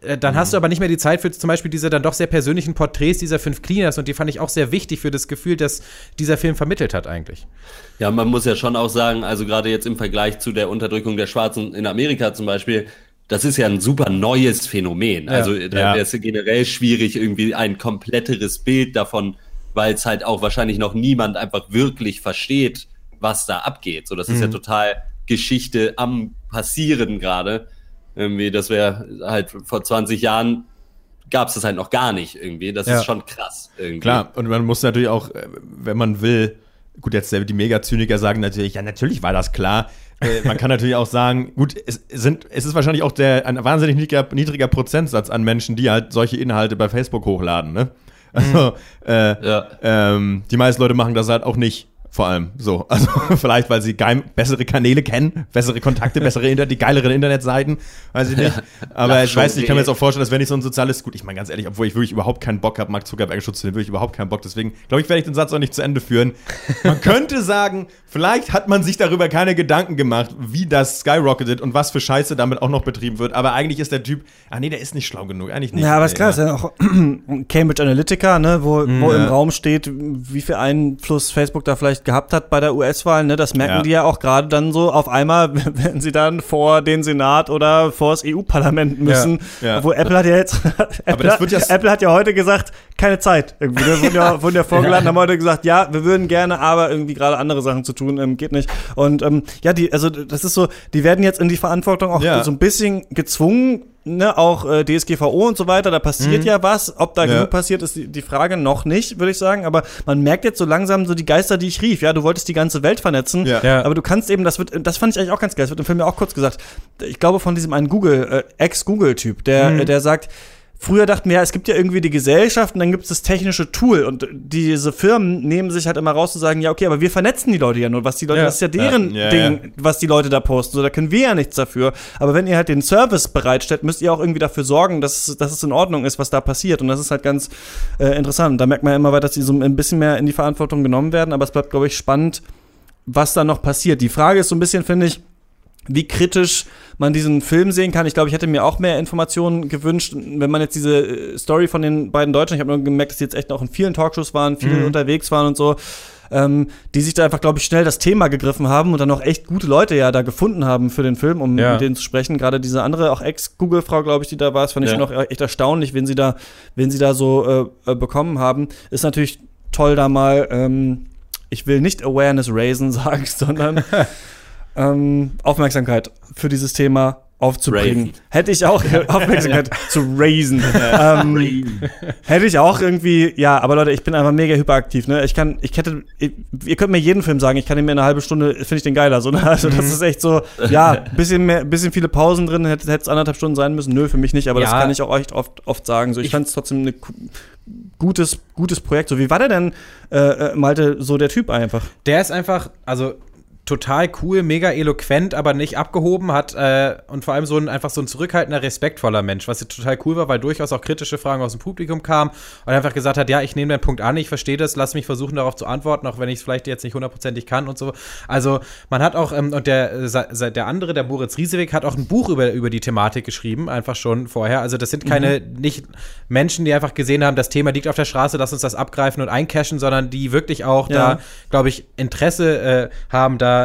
äh, dann hast du aber nicht mehr die Zeit für zum Beispiel diese dann doch sehr persönlichen Porträts dieser fünf Cleaners und die fand ich auch sehr wichtig für das Gefühl, das dieser Film vermittelt hat eigentlich. Ja, man muss ja schon auch sagen, also gerade jetzt im Vergleich zu der Unterdrückung der Schwarzen in Amerika zum Beispiel, das ist ja ein super neues Phänomen. Also da Ja. wäre es generell schwierig, irgendwie ein kompletteres Bild davon, weil es halt auch wahrscheinlich noch niemand einfach wirklich versteht, was da abgeht. So, das ist ja total Geschichte am Passieren gerade. Irgendwie, das wäre halt vor 20 Jahren gab es das halt noch gar nicht irgendwie. Das Ja. ist schon krass irgendwie. Klar, und man muss natürlich auch, äh, wenn man will, gut, jetzt die Mega-Zyniker sagen natürlich, ja, natürlich war das klar. Äh, man kann natürlich auch sagen, gut, es, sind, es ist wahrscheinlich auch der, ein wahnsinnig niedriger, niedriger Prozentsatz an Menschen, die halt solche Inhalte bei Facebook hochladen, ne? Also, äh, Ja. ähm, die meisten Leute machen das halt auch nicht. Vor allem so. Also vielleicht, weil sie geheim, bessere Kanäle kennen, bessere Kontakte, bessere Inter die geileren Internetseiten, weiß ich nicht. Aber ich weiß nicht, ich kann mir jetzt auch vorstellen, dass wenn ich so ein soziales, gut, ich meine ganz ehrlich, obwohl ich wirklich überhaupt keinen Bock habe, Mark Zuckerberg Schutz zu nehmen, wirklich überhaupt keinen Bock. Deswegen glaube ich, werde ich den Satz auch nicht zu Ende führen. Man könnte sagen, vielleicht hat man sich darüber keine Gedanken gemacht, wie das skyrocketet und was für Scheiße damit auch noch betrieben wird. Aber eigentlich ist der Typ, ah nee, der ist nicht schlau genug, eigentlich nicht. Ja, aber ist klar, ist ja auch Cambridge Analytica, ne, wo, wo im Ja. Raum steht, wie viel Einfluss Facebook da vielleicht gehabt hat bei der US-Wahl, ne, das merken Ja. die ja auch gerade dann so auf einmal, wenn sie dann vor den Senat oder vor das EU-Parlament müssen, Ja. wo Apple hat ja jetzt, Apple, ja- Apple hat ja heute gesagt, keine Zeit, irgendwie, ne, wurden ja, wurden ja vorgeladen, haben heute gesagt, ja, wir würden gerne, aber irgendwie gerade andere Sachen zu tun, ähm, geht nicht. Und ähm, ja, die, also das ist so, die werden jetzt in die Verantwortung auch Ja. so ein bisschen gezwungen, ne, auch äh, DSGVO und so weiter, da passiert ja was. Ob da Ja. genug passiert, ist die, die Frage noch nicht, würde ich sagen. Aber man merkt jetzt so langsam so die Geister, die ich rief. Ja, du wolltest die ganze Welt vernetzen, Ja. Ja. aber du kannst eben, das wird, das fand ich eigentlich auch ganz geil. Das wird im Film ja auch kurz gesagt. Ich glaube von diesem einen Google, äh, Ex-Google-Typ, der, äh, der sagt, Früher dachten wir, ja, es gibt ja irgendwie die Gesellschaft und dann gibt es das technische Tool. Und diese Firmen nehmen sich halt immer raus zu sagen, ja, okay, aber wir vernetzen die Leute ja nur. Was die Leute, Ja. das ist ja deren Ja, ja, Ding, was die Leute da posten. So, da können wir ja nichts dafür. Aber wenn ihr halt den Service bereitstellt, müsst ihr auch irgendwie dafür sorgen, dass, dass es in Ordnung ist, was da passiert. Und das ist halt ganz äh, interessant. Und da merkt man ja immer weiter, dass die so ein bisschen mehr in die Verantwortung genommen werden. Aber es bleibt, glaube ich, spannend, was da noch passiert. Die Frage ist so ein bisschen, finde ich, wie kritisch man diesen Film sehen kann. Ich glaube, ich hätte mir auch mehr Informationen gewünscht, wenn man jetzt diese äh, Story von den beiden Deutschen, ich habe nur gemerkt, dass die jetzt echt auch in vielen Talkshows waren, viel unterwegs waren und so, ähm, die sich da einfach, glaube ich, schnell das Thema gegriffen haben und dann auch echt gute Leute ja da gefunden haben für den Film, um Ja. mit denen zu sprechen. Gerade diese andere, auch Ex-Google-Frau, glaube ich, die da war, das fand ich Ja. schon auch echt erstaunlich, wen sie da, wen sie da so äh, äh, bekommen haben. Ist natürlich toll, da mal, ähm, ich will nicht Awareness raisen sagen, sondern ähm, Aufmerksamkeit für dieses Thema aufzubringen. Raisen. Hätte ich auch Aufmerksamkeit zu raisen. ähm, hätte ich auch irgendwie, ja, aber Leute, ich bin einfach mega hyperaktiv, ne? Ich kann, ich hätte, ich, ihr könnt mir jeden Film sagen, ich kann ihn mir in einer halben Stunde, finde ich den geiler, so, ne? Also das ist echt so, ja, bisschen mehr, bisschen viele Pausen drin, hätte es anderthalb Stunden sein müssen, nö, für mich nicht, aber das Ja. kann ich auch echt oft, oft sagen. So, ich, fand es trotzdem ein gutes, gutes Projekt. So, wie war der denn, äh, äh, Malte, so der Typ einfach? Der ist einfach, also total cool, mega eloquent, aber nicht abgehoben hat äh, und vor allem so ein einfach so ein zurückhaltender, respektvoller Mensch, was total cool war, weil durchaus auch kritische Fragen aus dem Publikum kamen und einfach gesagt hat, ja, ich nehme den Punkt an, ich verstehe das, lass mich versuchen darauf zu antworten, auch wenn ich es vielleicht jetzt nicht hundertprozentig kann und so. Also man hat auch ähm, und der äh, der andere, der Moritz Riesewig, hat auch ein Buch über über die Thematik geschrieben, einfach schon vorher. Also das sind keine nicht Menschen, die einfach gesehen haben, das Thema liegt auf der Straße, lass uns das abgreifen und eincashen, sondern die wirklich auch Ja. da glaube ich, Interesse äh, haben, da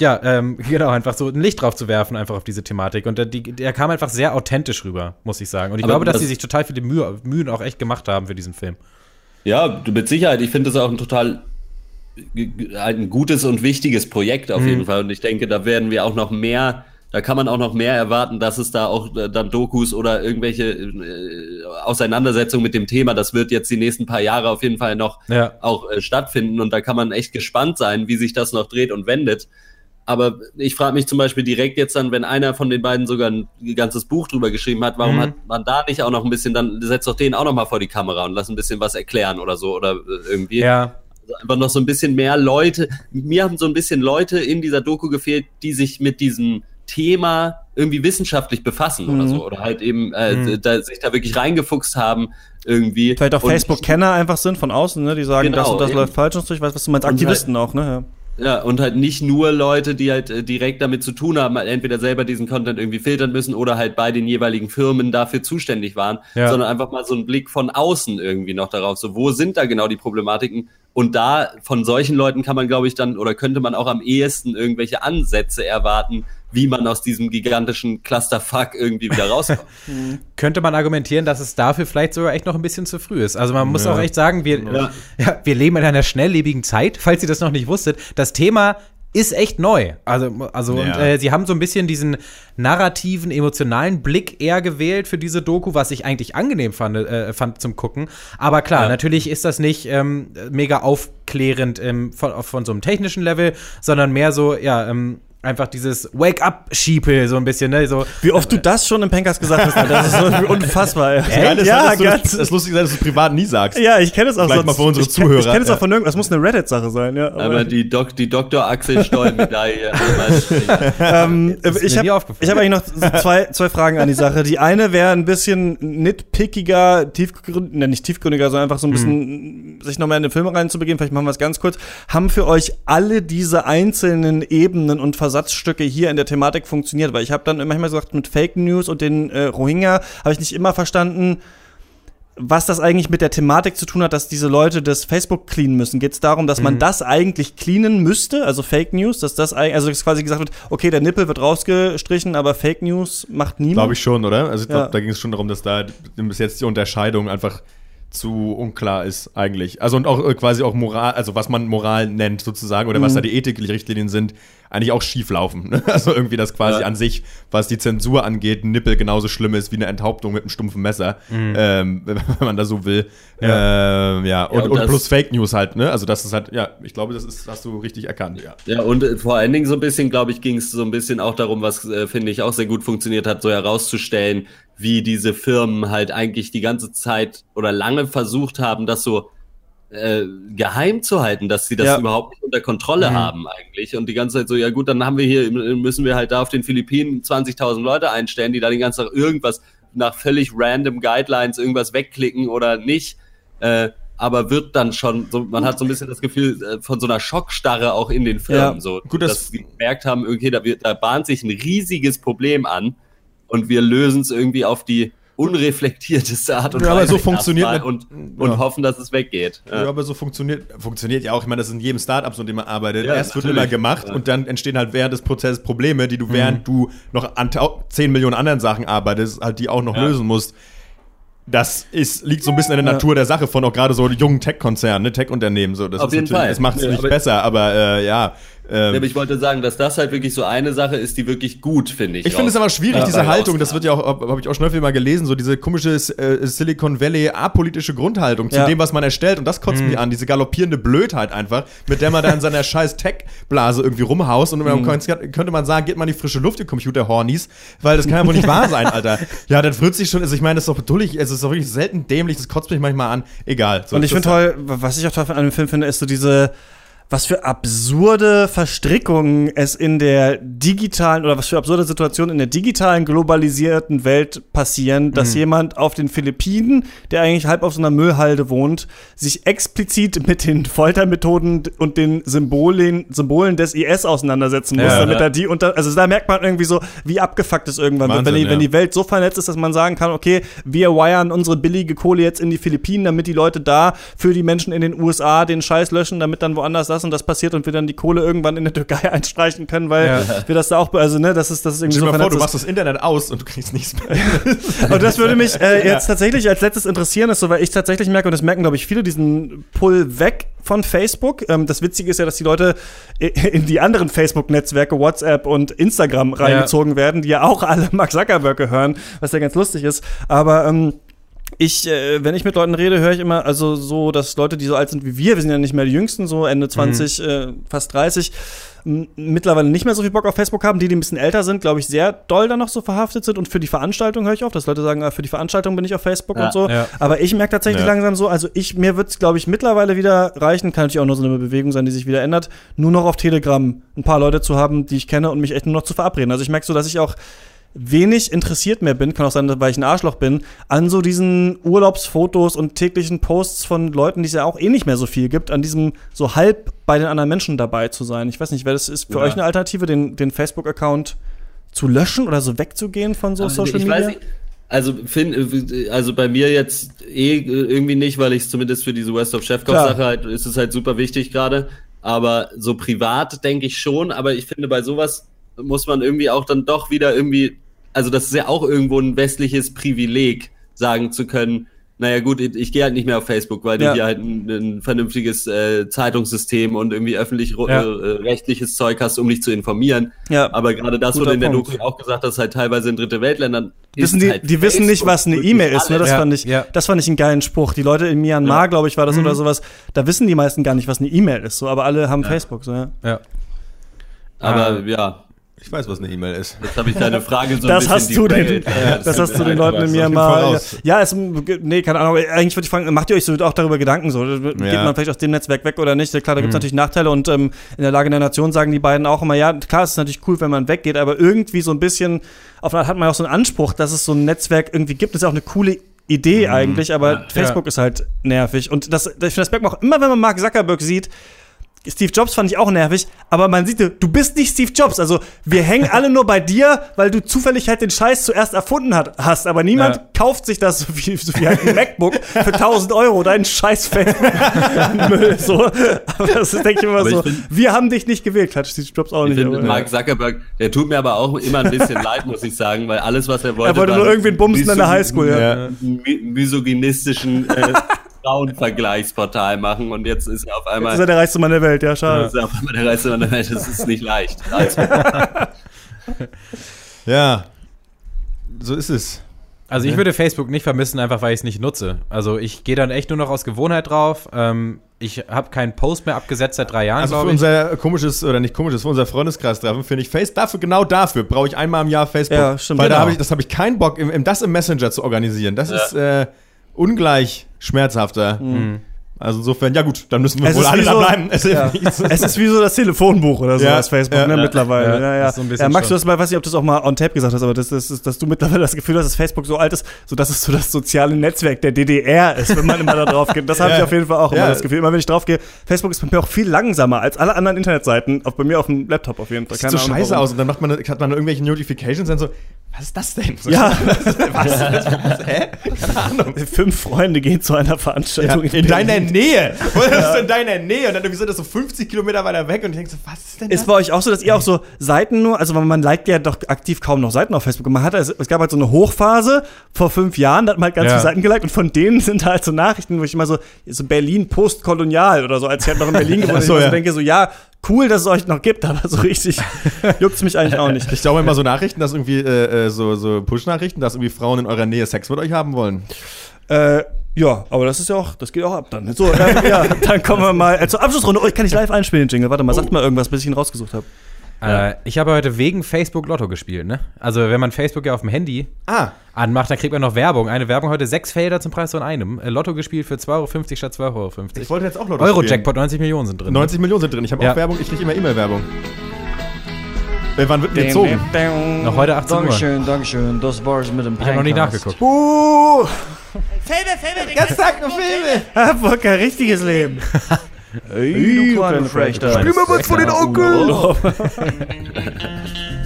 ja, ähm, genau, einfach so ein Licht drauf zu werfen, einfach auf diese Thematik. Und der, die, der kam einfach sehr authentisch rüber, muss ich sagen. Und ich Aber glaube, dass das- sie sich total viele Mühe, Mühen auch echt gemacht haben für diesen Film. Ja, mit Sicherheit. Ich finde das auch ein total ein gutes und wichtiges Projekt auf jeden Fall. Und ich denke, da werden wir auch noch mehr, da kann man auch noch mehr erwarten, dass es da auch äh, dann Dokus oder irgendwelche äh, Auseinandersetzungen mit dem Thema, das wird jetzt die nächsten paar Jahre auf jeden Fall noch Ja. auch äh, stattfinden. Und da kann man echt gespannt sein, wie sich das noch dreht und wendet. Aber ich frage mich zum Beispiel direkt jetzt dann, wenn einer von den beiden sogar ein ganzes Buch drüber geschrieben hat, warum Mhm. hat man da nicht auch noch ein bisschen, dann setzt doch den auch noch mal vor die Kamera und lass ein bisschen was erklären oder so oder äh, irgendwie. Ja. Also einfach noch so ein bisschen mehr Leute. Mir haben so ein bisschen Leute in dieser Doku gefehlt, die sich mit diesem Thema irgendwie wissenschaftlich befassen oder Mhm. so. Oder halt eben äh, Mhm. da, sich da wirklich reingefuchst haben irgendwie. Vielleicht auch Facebook-Kenner einfach sind von außen, ne? Die sagen, Genau, das und das eben. läuft falsch und so. Ich weiß, was du meinst. Und Aktivisten auch, ne? Ja. Ja, und halt nicht nur Leute, die halt äh, direkt damit zu tun haben, halt entweder selber diesen Content irgendwie filtern müssen oder halt bei den jeweiligen Firmen dafür zuständig waren, Ja. sondern einfach mal so einen Blick von außen irgendwie noch darauf, so wo sind da genau die Problematiken? Und da von solchen Leuten kann man, glaube ich, dann oder könnte man auch am ehesten irgendwelche Ansätze erwarten, wie man aus diesem gigantischen Clusterfuck irgendwie wieder rauskommt. Könnte man argumentieren, dass es dafür vielleicht sogar echt noch ein bisschen zu früh ist. Also man muss Ja. auch echt sagen, wir, Ja. ja, wir leben in einer schnelllebigen Zeit, falls ihr das noch nicht wusstet. Das Thema ist echt neu. Also, also und, Ja. äh, sie haben so ein bisschen diesen narrativen, emotionalen Blick eher gewählt für diese Doku, was ich eigentlich angenehm fand, äh, fand zum Gucken. Aber klar, Ja. natürlich ist das nicht ähm, mega aufklärend ähm, von, von so einem technischen Level, sondern mehr so, ja, ähm, einfach dieses Wake-up-Schiepel, so ein bisschen, ne? So, Wie oft du das schon im Pencast gesagt hast, das ist so unfassbar. Das Geile ist ja, dass du das, ganz. das Lustige ist, dass du es privat nie sagst. Ja, ich kenne es auch Vielleicht sonst. mal für unsere ich Zuhörer, Ich kenne es ja. auch von irgendwas. Das muss eine Reddit-Sache sein, ja. Aber die, Dok die Dr. Axel Stoll-Medaille. ähm, ich habe hab eigentlich noch zwei, zwei Fragen an die Sache. Die eine wäre ein bisschen nitpickiger, tiefgründiger, ne, nicht tiefgründiger, sondern einfach so ein bisschen sich noch mehr in den Film reinzubegeben. Vielleicht machen wir es ganz kurz. Haben für euch alle diese einzelnen Ebenen und Versatzstücke hier in der Thematik funktioniert? Weil ich habe dann manchmal gesagt, mit Fake News und den äh, Rohingya habe ich nicht immer verstanden, was das eigentlich mit der Thematik zu tun hat, dass diese Leute das Facebook cleanen müssen. Geht es darum, dass man das eigentlich cleanen müsste, also Fake News, dass das also dass quasi gesagt wird, okay, der Nippel wird rausgestrichen, aber Fake News macht niemand. Glaube ich schon, oder? Also ich glaube, Ja. da ging es schon darum, dass da bis jetzt die Unterscheidung einfach zu unklar ist eigentlich. Also und auch äh, quasi auch Moral, also was man Moral nennt sozusagen oder was Mhm. da die Ethikrichtlinien sind, eigentlich auch schief laufen. Ne? Also irgendwie das quasi Ja. an sich, was die Zensur angeht, ein Nippel genauso schlimm ist wie eine Enthauptung mit einem stumpfen Messer, ähm, wenn man da so will. Ja, ähm, ja. Und, und und, das- plus Fake News halt, ne? Also das ist halt, ja, ich glaube, das ist, hast du richtig erkannt, ja. Ja, und äh, vor allen Dingen so ein bisschen, glaube ich, ging es so ein bisschen auch darum, was, äh, finde ich, auch sehr gut funktioniert hat, so herauszustellen, wie diese Firmen halt eigentlich die ganze Zeit oder lange versucht haben, das so äh, geheim zu halten, dass sie das Ja. überhaupt nicht unter Kontrolle haben eigentlich. Und die ganze Zeit so, ja gut, dann haben wir hier, müssen wir halt da auf den Philippinen 20.000 Leute einstellen, die da den ganzen Tag irgendwas nach völlig random Guidelines irgendwas wegklicken oder nicht. Äh, aber wird dann schon, so, man hat so ein bisschen das Gefühl äh, von so einer Schockstarre auch in den Firmen. Ja. So, Gut, das- dass sie gemerkt haben, okay, da, da bahnt sich ein riesiges Problem an und wir lösen es irgendwie auf die unreflektierteste Art und Ja, Weise. aber so funktioniert und, und ja. hoffen, dass es weggeht. Ja, aber so funktioniert, funktioniert ja auch. Ich meine, das ist in jedem Startup, so in dem man arbeitet. Ja, Erst wird immer gemacht Ja. und dann entstehen halt während des Prozesses Probleme, die du, während du noch an tau- 10 Millionen anderen Sachen arbeitest, halt die auch noch Ja. lösen musst. Das ist, liegt so ein bisschen in der Ja. Natur der Sache von auch gerade so jungen Tech-Konzernen, ne? Tech-Unternehmen. So. Das Auf ist jeden natürlich- Fall. Es macht es Ja, nicht aber- besser, aber äh, ja. Ja, Ähm, aber ich wollte sagen, dass das halt wirklich so eine Sache ist, die wirklich gut, finde ich. Ich finde es aber schwierig, Ja, diese Haltung, das wird ja auch, habe ich auch schon häufig mal gelesen, so diese komische äh, Silicon Valley apolitische Grundhaltung zu Ja. dem, was man erstellt. Und das kotzt mich an, diese galoppierende Blödheit einfach, mit der man da in seiner scheiß Tech-Blase irgendwie rumhaust. Und dann könnte man sagen, geht mal in die frische Luft, ihr Computer-Hornies, weil das kann ja wohl nicht wahr sein, Alter. Ja, dann wird sich schon, also ich meine, das ist doch dullig, es ist doch wirklich selten dämlich, das kotzt mich manchmal an. Egal. So, Und ich das- finde toll, was ich auch toll an dem Film finde, ist so diese, was für absurde Verstrickungen es in der digitalen oder was für absurde Situationen in der digitalen globalisierten Welt passieren, dass jemand auf den Philippinen, der eigentlich halb auf so einer Müllhalde wohnt, sich explizit mit den Foltermethoden und den Symbolen, Symbolen des IS auseinandersetzen muss, Ja. damit er die unter, also da merkt man irgendwie so, wie abgefuckt es irgendwann wird, wenn Wahnsinn, die, wenn ja. die Welt so vernetzt ist, dass man sagen kann, okay, wir wiren unsere billige Kohle jetzt in die Philippinen, damit die Leute da für die Menschen in den USA den Scheiß löschen, damit dann woanders das das und das passiert und wir dann die Kohle irgendwann in der Türkei einstreichen können, weil Ja. wir das da auch, also ne, das ist, das ist irgendwie Stell so dir mal vor, du machst das Internet aus und du kriegst nichts mehr. Und das würde mich äh, jetzt tatsächlich als letztes interessieren, ist so, weil ich tatsächlich merke, und das merken, glaube ich, viele, diesen Pull weg von Facebook. Ähm, das Witzige ist ja, dass die Leute in die anderen Facebook-Netzwerke, WhatsApp und Instagram reingezogen werden, die ja auch alle Mark Zuckerberg gehören, was ja ganz lustig ist. Aber ähm, ich, äh, wenn ich mit Leuten rede, höre ich immer, also so, dass Leute, die so alt sind wie wir, wir sind ja nicht mehr die Jüngsten, so Ende 20, äh, fast 30, m- mittlerweile nicht mehr so viel Bock auf Facebook haben. Die, die ein bisschen älter sind, glaube ich, sehr doll da noch so verhaftet sind. Und für die Veranstaltung höre ich oft, dass Leute sagen, ah, für die Veranstaltung bin ich auf Facebook Ja, und so. ja. Aber ich merke tatsächlich Ja. langsam so, also ich, mir wird es, glaube ich, mittlerweile wieder reichen, kann natürlich auch nur so eine Bewegung sein, die sich wieder ändert, nur noch auf Telegram ein paar Leute zu haben, die ich kenne und mich echt nur noch zu verabreden. Also ich merke so, dass ich auch wenig interessiert mehr bin, kann auch sein, weil ich ein Arschloch bin, an so diesen Urlaubsfotos und täglichen Posts von Leuten, die es ja auch eh nicht mehr so viel gibt, an diesem so halb bei den anderen Menschen dabei zu sein. Ich weiß nicht, wäre das ist für Ja. euch eine Alternative, den, den Facebook-Account zu löschen oder so wegzugehen von so Also, Social ich Media? weiß nicht. Also, find, also bei mir jetzt eh irgendwie nicht, weil ich zumindest für diese West of Chefkopf-Sache Klar. halt, ist es halt super wichtig gerade. Aber so privat denke ich schon, aber ich finde, bei sowas muss man irgendwie auch dann doch wieder irgendwie, also das ist ja auch irgendwo ein westliches Privileg, sagen zu können, naja gut, ich, ich gehe halt nicht mehr auf Facebook, weil Ja. du hier halt ein, ein vernünftiges äh, Zeitungssystem und irgendwie öffentlich Ja. äh, rechtliches Zeug hast, um dich zu informieren. Ja. Aber gerade das Guter wurde in der Punkt. Doku auch gesagt, dass halt teilweise in dritte Weltländern wissen ist die, halt die wissen nicht, was eine E-Mail ist, ne? Das Ja, fand ich, ja. das fand ich einen geilen Spruch. Die Leute in Myanmar, Ja. glaube ich, war das Mhm. oder sowas. Da wissen die meisten gar nicht, was eine E-Mail ist, so, aber alle haben Facebook, so, ja. Ja. Aber ja, Ich weiß, was eine E-Mail ist. jetzt habe ich deine Frage so ein Das bisschen hast du den. Ja, das tut hast du den Leuten in Myanmar. Ja, voraus. ja, es, nee, keine Ahnung. Eigentlich würde ich fragen, macht ihr euch so auch darüber Gedanken? So, geht Ja. man vielleicht aus dem Netzwerk weg oder nicht? Klar, da Mhm. gibt es natürlich Nachteile und ähm, in der Lage der Nation sagen die beiden auch immer, ja, klar, es ist natürlich cool, wenn man weggeht, aber irgendwie so ein bisschen, auf hat man auch so einen Anspruch, dass es so ein Netzwerk irgendwie gibt. Das ist ja auch eine coole Idee eigentlich, aber Ja. Facebook ist halt nervig. Und das, ich finde, das merkt man auch immer, wenn man Mark Zuckerberg sieht, Steve Jobs fand ich auch nervig, aber man sieht, du bist nicht Steve Jobs. Also wir hängen alle nur bei dir, weil du zufällig halt den Scheiß zuerst erfunden hat, hast. Aber niemand Ja. kauft sich das so wie, so wie halt ein MacBook für 1000 Euro, deinen Scheiß Facebook-Müll. So. Aber das ist, denke ich immer Aber ich so. find- wir haben dich nicht gewählt, hat Steve Jobs auch Ich nicht. aber- Mark Zuckerberg, der tut mir aber auch immer ein bisschen leid, muss ich sagen, weil alles, was er wollte, er wollte nur irgendwen bumsen in der Highschool. Ja. Misogynistischen äh, Frauenvergleichsportal machen und jetzt ist er auf Das einmal ist ja der reichste Mann der Welt, ja, schade. das ist auf einmal der Reichste der Welt. Das ist nicht leicht. Also, Ja. So ist es. Also ich würde Facebook nicht vermissen, einfach weil ich es nicht nutze. Also ich gehe dann echt nur noch aus Gewohnheit drauf. Ähm, ich habe keinen Post mehr abgesetzt seit drei Jahren, Also für unser komisches, oder nicht komisches, für unser Freundeskreis-Treffen finde ich Face, dafür, genau dafür brauche ich einmal im Jahr Facebook. Ja, stimmt, Weil da genau. habe ich, das habe ich keinen Bock, im, im, das im Messenger zu organisieren. Das Ja. ist äh, ungleich schmerzhafter. Also insofern, ja gut, dann müssen wir Es wohl ist alle da so- bleiben. Es Ja. Es ist wie so das Telefonbuch oder so, Ja, das Facebook, ja, ne, ja, mittlerweile. ja, Ja, ja. das ist so Max, du hast mal, weiß nicht, ob du es auch mal on tape gesagt hast, aber das ist, das, dass du mittlerweile das Gefühl hast, dass Facebook so alt ist, so dass es so das soziale Netzwerk der DDR ist, wenn man immer da drauf geht. Das habe ich auf jeden Fall auch immer Ja. das Gefühl. Immer wenn ich drauf gehe, Facebook ist bei mir auch viel langsamer als alle anderen Internetseiten, auch bei mir auf dem Laptop auf jeden Fall. Sieht so scheiße aus und dann macht man, hat man irgendwelche Notifications und so, was ist das denn? So, Ja, Was? Hä? Keine Ahnung. fünf Freunde gehen zu einer Ja, Veranstaltung in deiner Berlin. Nähe. Das ist in deiner Nähe. Und dann sind das so 50 Kilometer weiter weg und ich denke so, was ist denn das? Ist bei euch auch so, dass ihr auch so Seiten nur, also man liked ja doch aktiv kaum noch Seiten auf Facebook. Man hat, es es gab halt so eine Hochphase vor fünf Jahren, da hat man halt ganz Ja. viele Seiten geliked und von denen sind halt so Nachrichten, wo ich immer so, so Berlin postkolonial oder so, als ich halt noch in Berlin gewohnt so, ja. so denke so, ja, cool, dass es euch noch gibt, aber so richtig juckt's mich eigentlich auch nicht. Ich glaube immer so Nachrichten, dass irgendwie, äh, äh, so, so Push-Nachrichten, dass irgendwie Frauen in eurer Nähe Sex mit euch haben wollen. Äh, ja, aber das ist ja auch, das geht auch ab dann. So, äh, ja, dann kommen wir mal äh, zur Abschlussrunde. Oh, ich kann nicht live einspielen, Jingle. Warte mal, sagt mal irgendwas, bis ich ihn rausgesucht habe. Äh, ich habe heute wegen Facebook Lotto gespielt, ne? Also wenn man Facebook ja auf dem Handy Ah, anmacht, dann kriegt man noch Werbung. Eine Werbung heute, sechs Felder zum Preis von einem. Äh, Lotto gespielt für 2,50 Euro statt 12,50 Euro. ich wollte jetzt auch Lotto Euro-Jackpot, 90 Millionen sind drin. spielen. 90 Millionen sind drin. Ich habe Ja. auch Werbung, ich kriege immer E-Mail-Werbung. Äh, wann wird denn gezogen? Noch heute 18 Uhr. Dankeschön, Dankeschön. Das war's mit dem Ich habe noch nie Pencast. nachgeguckt. Uh, Ganz Tag nur Filme. Volker, richtiges Leben. Ey, du kleine Frechdachs. Spiel mal was von den Onkel!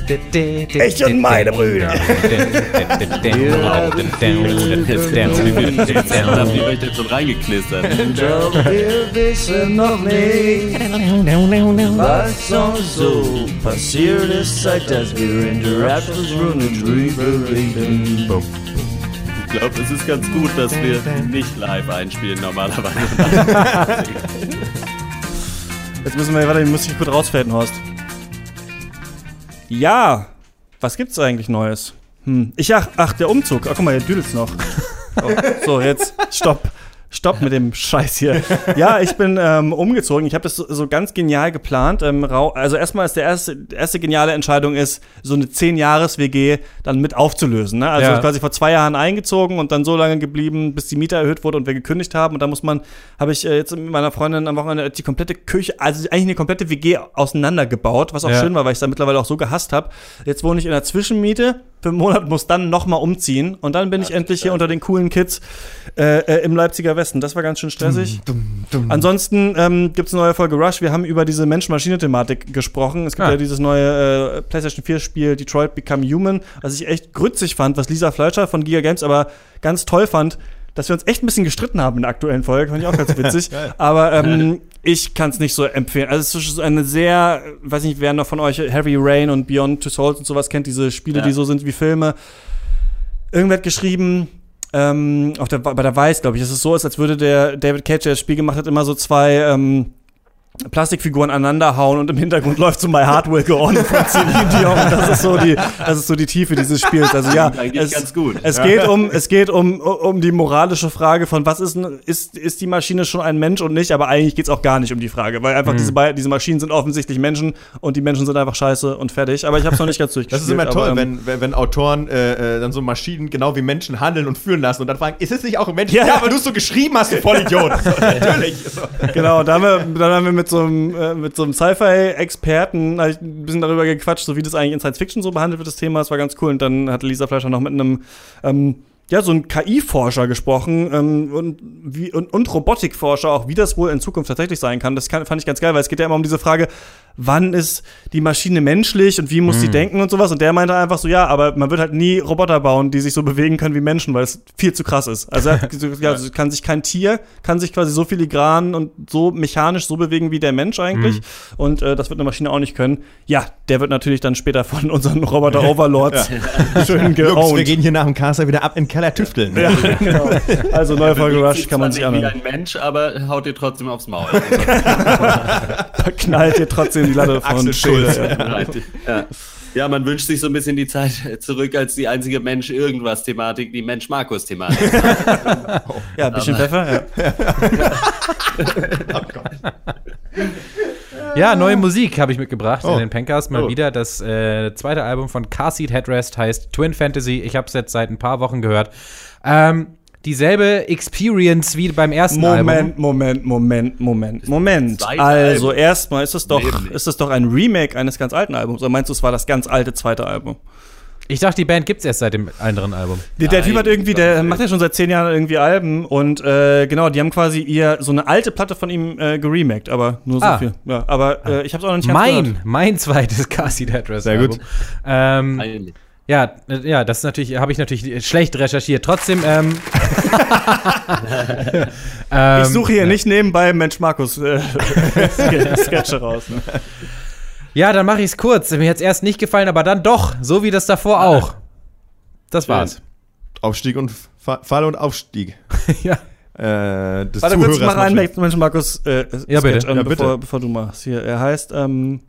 Ich und meine Brüder. Da haben die euch jetzt schon reingeknistert. Doch wir wissen noch nicht, was uns so passiert ist, seit dass wir in der Raptors-Runde drüber reden. Ich glaube, es ist ganz gut, dass wir nicht live einspielen normalerweise. Jetzt müssen wir, warte, ich muss dich gut rausfaden, Horst. Ja, was gibt's eigentlich Neues? Hm. Ich, ach, ach, der Umzug. Ach, guck mal, hier düdelt's noch. Oh, so, jetzt, stopp. Stopp mit dem Scheiß hier. Ja, ich bin ähm, umgezogen. Ich habe das so, so ganz genial geplant. Ähm, also erstmal ist der erste, erste geniale Entscheidung ist, so eine 10-Jahres-WG dann mit aufzulösen. Ne? Also Ja. quasi vor zwei Jahren eingezogen und dann so lange geblieben, bis die Miete erhöht wurde und wir gekündigt haben. Und da muss man, habe ich äh, jetzt mit meiner Freundin am Wochenende die komplette Küche, also eigentlich eine komplette WG auseinandergebaut, was auch Ja. schön war, weil ich es da mittlerweile auch so gehasst habe. Jetzt wohne ich in der Zwischenmiete. Für einen Monat muss dann nochmal umziehen und dann bin ich endlich hier unter den coolen Kids äh, äh, im Leipziger Westen. Das war ganz schön stressig. Ansonsten ähm, gibt es eine neue Folge Rush. Wir haben über diese Mensch-Maschine-Thematik gesprochen. Es gibt Ah. ja dieses neue äh, PlayStation 4-Spiel Detroit Become Human, was ich echt grützig fand, was Lisa Fleischer von Giga Games aber ganz toll fand, dass wir uns echt ein bisschen gestritten haben in der aktuellen Folge. Fand ich auch ganz witzig. aber ähm, ich kann es nicht so empfehlen. Also es ist so eine sehr, weiß nicht, wer noch von euch Heavy Rain und Beyond Two Souls und sowas kennt, diese Spiele, Ja. die so sind wie Filme. Irgendwer hat geschrieben, ähm, auf der, bei der Weiß, glaube ich, dass es so ist, als würde der David Cage, der das Spiel gemacht hat, immer so zwei ähm, Plastikfiguren aneinander hauen und im Hintergrund läuft so My Heart Will Go On von Celine Dion. Das ist so die, das ist so die Tiefe dieses Spiels. Also ja, es, es geht um, es geht um, um die moralische Frage von was ist, ist, ist die Maschine schon ein Mensch und nicht, aber eigentlich geht's auch gar nicht um die Frage, weil einfach diese, beiden- diese Maschinen sind offensichtlich Menschen und die Menschen sind einfach scheiße und fertig. Aber ich habe es noch nicht ganz durchgespielt. Das ist immer toll, aber, ähm, wenn, wenn, Autoren äh, äh, dann so Maschinen genau wie Menschen handeln und führen lassen und dann fragen, ist es nicht auch ein Mensch? Ja. Ja, weil du es so geschrieben hast, du Vollidiot. Natürlich. Genau, da haben wir, dann haben wir mit so einem, äh, mit so einem Sci-Fi-Experten ein bisschen darüber gequatscht, so wie das eigentlich in Science Fiction so behandelt wird, das Thema. Das war ganz cool. Und dann hat Lisa Fleischer noch mit einem, ähm, ja, so ein KI-Forscher gesprochen ähm, und, wie, und, und Robotikforscher, auch wie das wohl in Zukunft tatsächlich sein kann. Das kann, fand ich ganz geil, weil es geht ja immer um diese Frage, wann ist die Maschine menschlich und wie muss sie denken und sowas. Und der meinte einfach so, ja, aber man wird halt nie Roboter bauen, die sich so bewegen können wie Menschen, weil es viel zu krass ist. Also, ja, also kann sich kein Tier, kann sich quasi so filigran und so mechanisch so bewegen wie der Mensch eigentlich. Und äh, das wird eine Maschine auch nicht können. Ja, der wird natürlich dann später von unseren Roboter-Overlords schön Jungs, wir geowned. gehen hier nach dem Caster wieder ab in den Keller tüfteln. Ja, genau. Also neue Folge Rush kann man sich anhören. wie ein Mensch, aber haut dir trotzdem aufs Maul. Knallt dir trotzdem die Latte von Schulz. Schulz. ja. ja, man wünscht sich so ein bisschen die Zeit zurück, als die einzige Mensch-Irgendwas-Thematik, die Mensch-Markus-Thematik. Ja, ein bisschen Pfeffer. Ja. Ja, neue Musik habe ich mitgebracht Oh. in den Pencast. Mal Oh. wieder das äh, zweite Album von Car Seat Headrest heißt Twin Fantasy. Ich habe es jetzt seit ein paar Wochen gehört. Ähm, dieselbe Experience wie beim ersten Album. Moment, Moment, Moment, Moment, Moment. zweite Also Album. erstmal ist es doch, Nämlich. ist es doch ein Remake eines ganz alten Albums. Oder meinst du, es war das ganz alte zweite Album? Ich dachte, die Band gibt's erst seit dem anderen Album. Der, der Nein, Typ hat irgendwie, der macht ja schon seit zehn Jahren irgendwie Alben und äh, genau, die haben quasi ihr so eine alte Platte von ihm äh, geremaked, aber nur so Ah. viel. Ja, aber äh, ich habe es auch noch nicht ganz Mein, gehört. mein zweites Car Seat Headrest Sehr Album. gut. Ähm, ja, äh, ja, das ist natürlich, habe ich natürlich schlecht recherchiert. Trotzdem, ähm, ähm, Ich suche hier nicht nebenbei Mensch Markus äh, Sketche raus. Ne? Ja, dann mache ich es kurz. Mir hat's erst nicht gefallen, aber dann doch, so wie das davor auch. Das war's. Aufstieg und Fa- Fall und Aufstieg. ja. Äh, des Warte kurz, mach einen Mensch Markus äh, Ja, bitte. An, Ja, bitte. bevor, bevor du machst. Hier, er heißt ähm,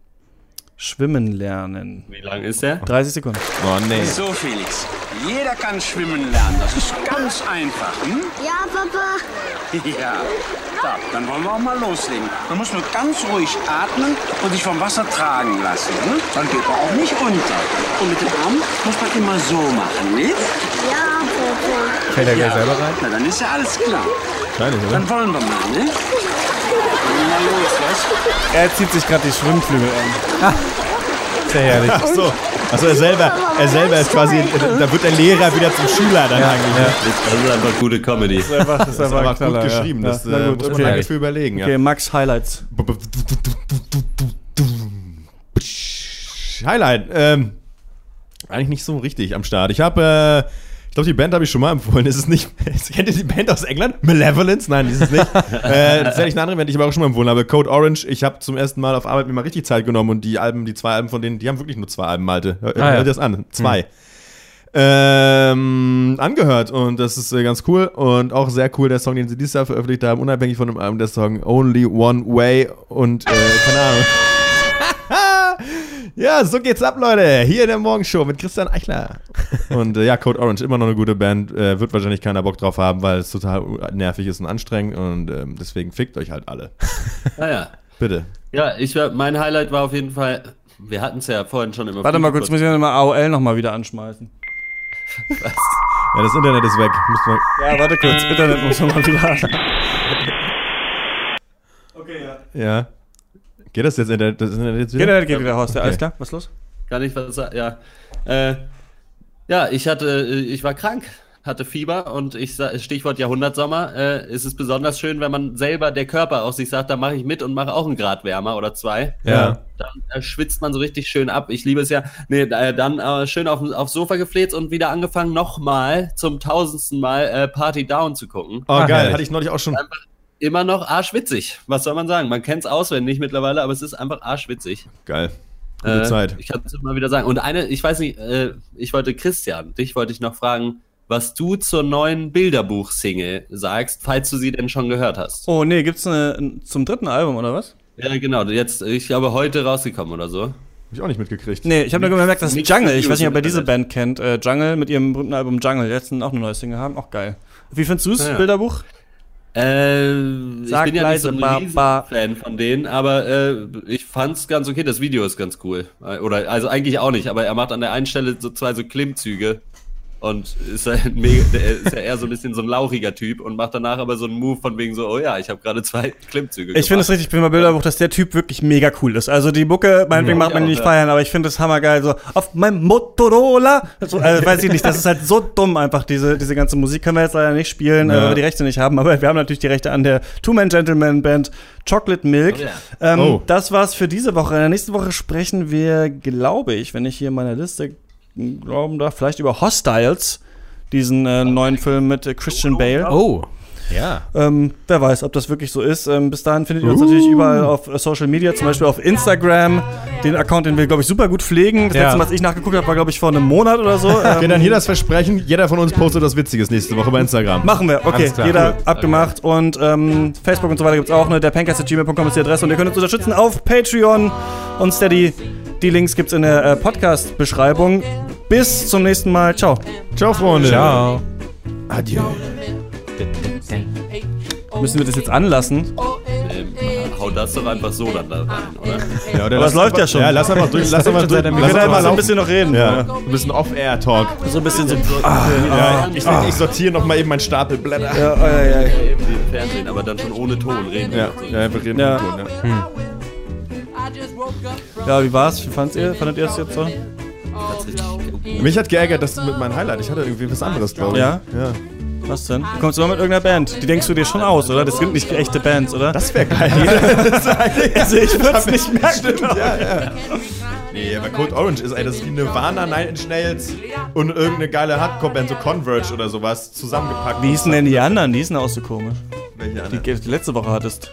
Schwimmen lernen. Wie lang ist der? 30 Sekunden. Oh, nee. So, Felix. Jeder kann schwimmen lernen. Das ist ganz einfach. Hm? Ja, Papa. Ja. Da, dann wollen wir auch mal loslegen. Man muss nur ganz ruhig atmen und sich vom Wasser tragen lassen. Hm? Dann geht man auch nicht unter. Und mit dem Arm muss man immer so machen, nicht? Ja, Papa. Fällt er gleich selber rein? Na, dann ist ja alles klar. Wahrscheinlich, oder? Dann wollen wir mal, ne? Wollen wir mal los, was? Er zieht sich gerade die Schwimmflügel an. Sehr herrlich. Achso, achso er, selber, er selber ist quasi, da wird der Lehrer wieder zum Schüler dann eigentlich. ne? Das ist einfach gute Comedy. Das ist einfach, das ist Das ist einfach, aber gut geschrieben, das ja. äh, gut, muss man okay. lange für überlegen. Okay, Max Highlights. Ja. Highlight, ähm, eigentlich nicht so richtig am Start. Ich habe, äh, ich glaube, die Band habe ich schon mal empfohlen. Ist es nicht, kennt ihr die Band aus England? Malevolence? Nein, ist es nicht. äh, das ist eigentlich eine andere Band, die ich aber auch schon mal empfohlen habe. Code Orange. Ich habe zum ersten Mal auf Arbeit mir mal richtig Zeit genommen und die Alben, die zwei Alben von denen, die haben wirklich nur zwei Alben, Malte. Hör, Ah, ja. hör dir das an. Zwei. Ähm, angehört und das ist äh, ganz cool und auch sehr cool der Song, den sie dieses Jahr veröffentlicht haben, unabhängig von dem Album, der Song Only One Way und äh, keine Ahnung. Ja, so geht's ab, Leute. Hier in der Morgenshow mit Christian Eichler. Und äh, ja, Code Orange, immer noch eine gute Band. Äh, wird wahrscheinlich keiner Bock drauf haben, weil es total nervig ist und anstrengend. Und ähm, deswegen fickt euch halt alle. Naja. Bitte. Ja, ich war, mein Highlight war auf jeden Fall, wir hatten es ja vorhin schon immer. Warte mal kurz, muss ich mal AOL nochmal wieder anschmeißen. Ja, das Internet ist weg. Ja, warte kurz, Internet muss man mal wieder an. Okay, ja. ja. Geht das jetzt Internet, das Internet jetzt wieder? Internet geht wieder raus, ja, alles Okay. klar, was ist los? Kann ich was sagen? Ja. Äh, ja, ich hatte, äh, ich war krank, hatte Fieber und ich Stichwort Jahrhundertsommer, äh, ist es besonders schön, wenn man selber der Körper aus sich sagt, da mache ich mit und mache auch einen Grad wärmer oder zwei. Ja. Dann äh, schwitzt man so richtig schön ab. Ich liebe es ja. Nee, äh, dann äh, schön auf, aufs Sofa gefläzt und wieder angefangen, nochmal zum tausendsten Mal äh, Party Down zu gucken. Oh, Ah, geil. herrlich. Hatte ich neulich auch schon. Immer noch arschwitzig. Was soll man sagen? Man kennt es auswendig mittlerweile, aber es ist einfach arschwitzig. Geil. Gute Äh, Zeit. Ich kann es immer wieder sagen. Und eine, ich weiß nicht, äh, ich wollte Christian, dich wollte ich noch fragen, was du zur neuen Bilderbuch-Single sagst, falls du sie denn schon gehört hast. Oh, nee, gibt's eine zum dritten Album, oder was? Ja, genau. Jetzt, ich glaube, heute rausgekommen oder so. Hab ich auch nicht mitgekriegt. Nee, ich habe nur gemerkt, dass Jungle, ich weiß nicht, ob ihr diese. Band kennt, äh, Jungle mit ihrem berühmten Album Jungle, jetzt auch eine neue Single haben, auch geil. Wie findest du's, Ja, ja. Bilderbuch? Äh, Sag ich bin ja nicht so leise, ein ba- Fan von denen, aber äh, ich fand's ganz okay. Das Video ist ganz cool. Äh, Oder also eigentlich auch nicht, aber er macht an der einen Stelle so zwei so Klimmzüge und ist halt mega, der ist ja eher so ein bisschen so ein lauchiger Typ und macht danach aber so einen Move von wegen so, oh ja, ich habe gerade zwei Klimmzüge Ich finde es richtig, ich bin mal Bilderbuch, dass der Typ wirklich mega cool ist. Also die Mucke, meinetwegen Ja, mag man die auch, nicht ja. feiern, aber ich finde es hammergeil. So, auf meinem Motorola. So, also, weiß ich nicht, das ist halt so dumm einfach, diese, diese ganze Musik können wir jetzt leider nicht spielen, Ja. äh, weil wir die Rechte nicht haben. Aber wir haben natürlich die Rechte an der Two-Man-Gentleman-Band Chocolate Milk. Oh ja. ähm, Oh. Das war's für diese Woche. In der nächsten Woche sprechen wir, glaube ich, wenn ich hier in meiner Liste glauben darf, vielleicht über Hostiles, diesen äh, neuen Film mit äh, Christian Bale. Oh. Ja. Ähm, wer weiß, ob das wirklich so ist. Ähm, bis dahin findet ihr uns natürlich überall auf äh, Social Media, zum Beispiel auf Instagram. Den Account, den wir, glaube ich, super gut pflegen. Das Ja. letzte Mal, was ich nachgeguckt habe, war, glaube ich, vor einem Monat oder so. Ähm, Okay, dann hier das Versprechen. Jeder von uns postet was Witziges nächste Woche bei Instagram. Machen wir, okay, jeder Cool. abgemacht und ähm, Facebook und so weiter gibt's auch, ne? Der Pancast.gmail.com ist die Adresse und ihr könnt uns unterstützen auf Patreon und Steady. Die Links gibt's in der äh, Podcast-Beschreibung. Bis zum nächsten Mal. Ciao. Ciao, Freunde. Ciao. Adieu. Müssen wir das jetzt anlassen? Ähm, hau das doch einfach so dann da rein, oder? Ja, oder Aber es läuft ja schon. Ja, lass einfach durch. Lass einfach durch. Wir können einfach so ein bisschen noch reden. Ja, ein bisschen Off-Air-Talk. So ein bisschen so. Ja, ich, ich sortiere noch mal eben meinen Stapel Blätter. Ja, ja, ja. Im Fernsehen, aber dann schon ohne Ton reden. Ja, ja wir reden Ja. mit Ton, ja. Ja, wie war's? Wie fandet ihr? Fandet ihr es jetzt so? Mich hat geärgert, dass mit meinem Highlight, ich hatte irgendwie was anderes, glaube ich. Ja? ja. Was denn? Du kommst immer mit irgendeiner Band. Die denkst du dir schon aus, oder? Das sind nicht echte Bands, oder? Das wäre geil. also ich würde es nicht merken. Stimmt, ja, ja. Nee, aber Code Orange ist, ey, das ist wie Nirvana, Nine Inch Nails und irgendeine geile Hardcore-Band, so Converge oder sowas, zusammengepackt. Wie hießen denn die anderen? Die hießen auch so komisch. Welche Die andere? die du letzte Woche hattest.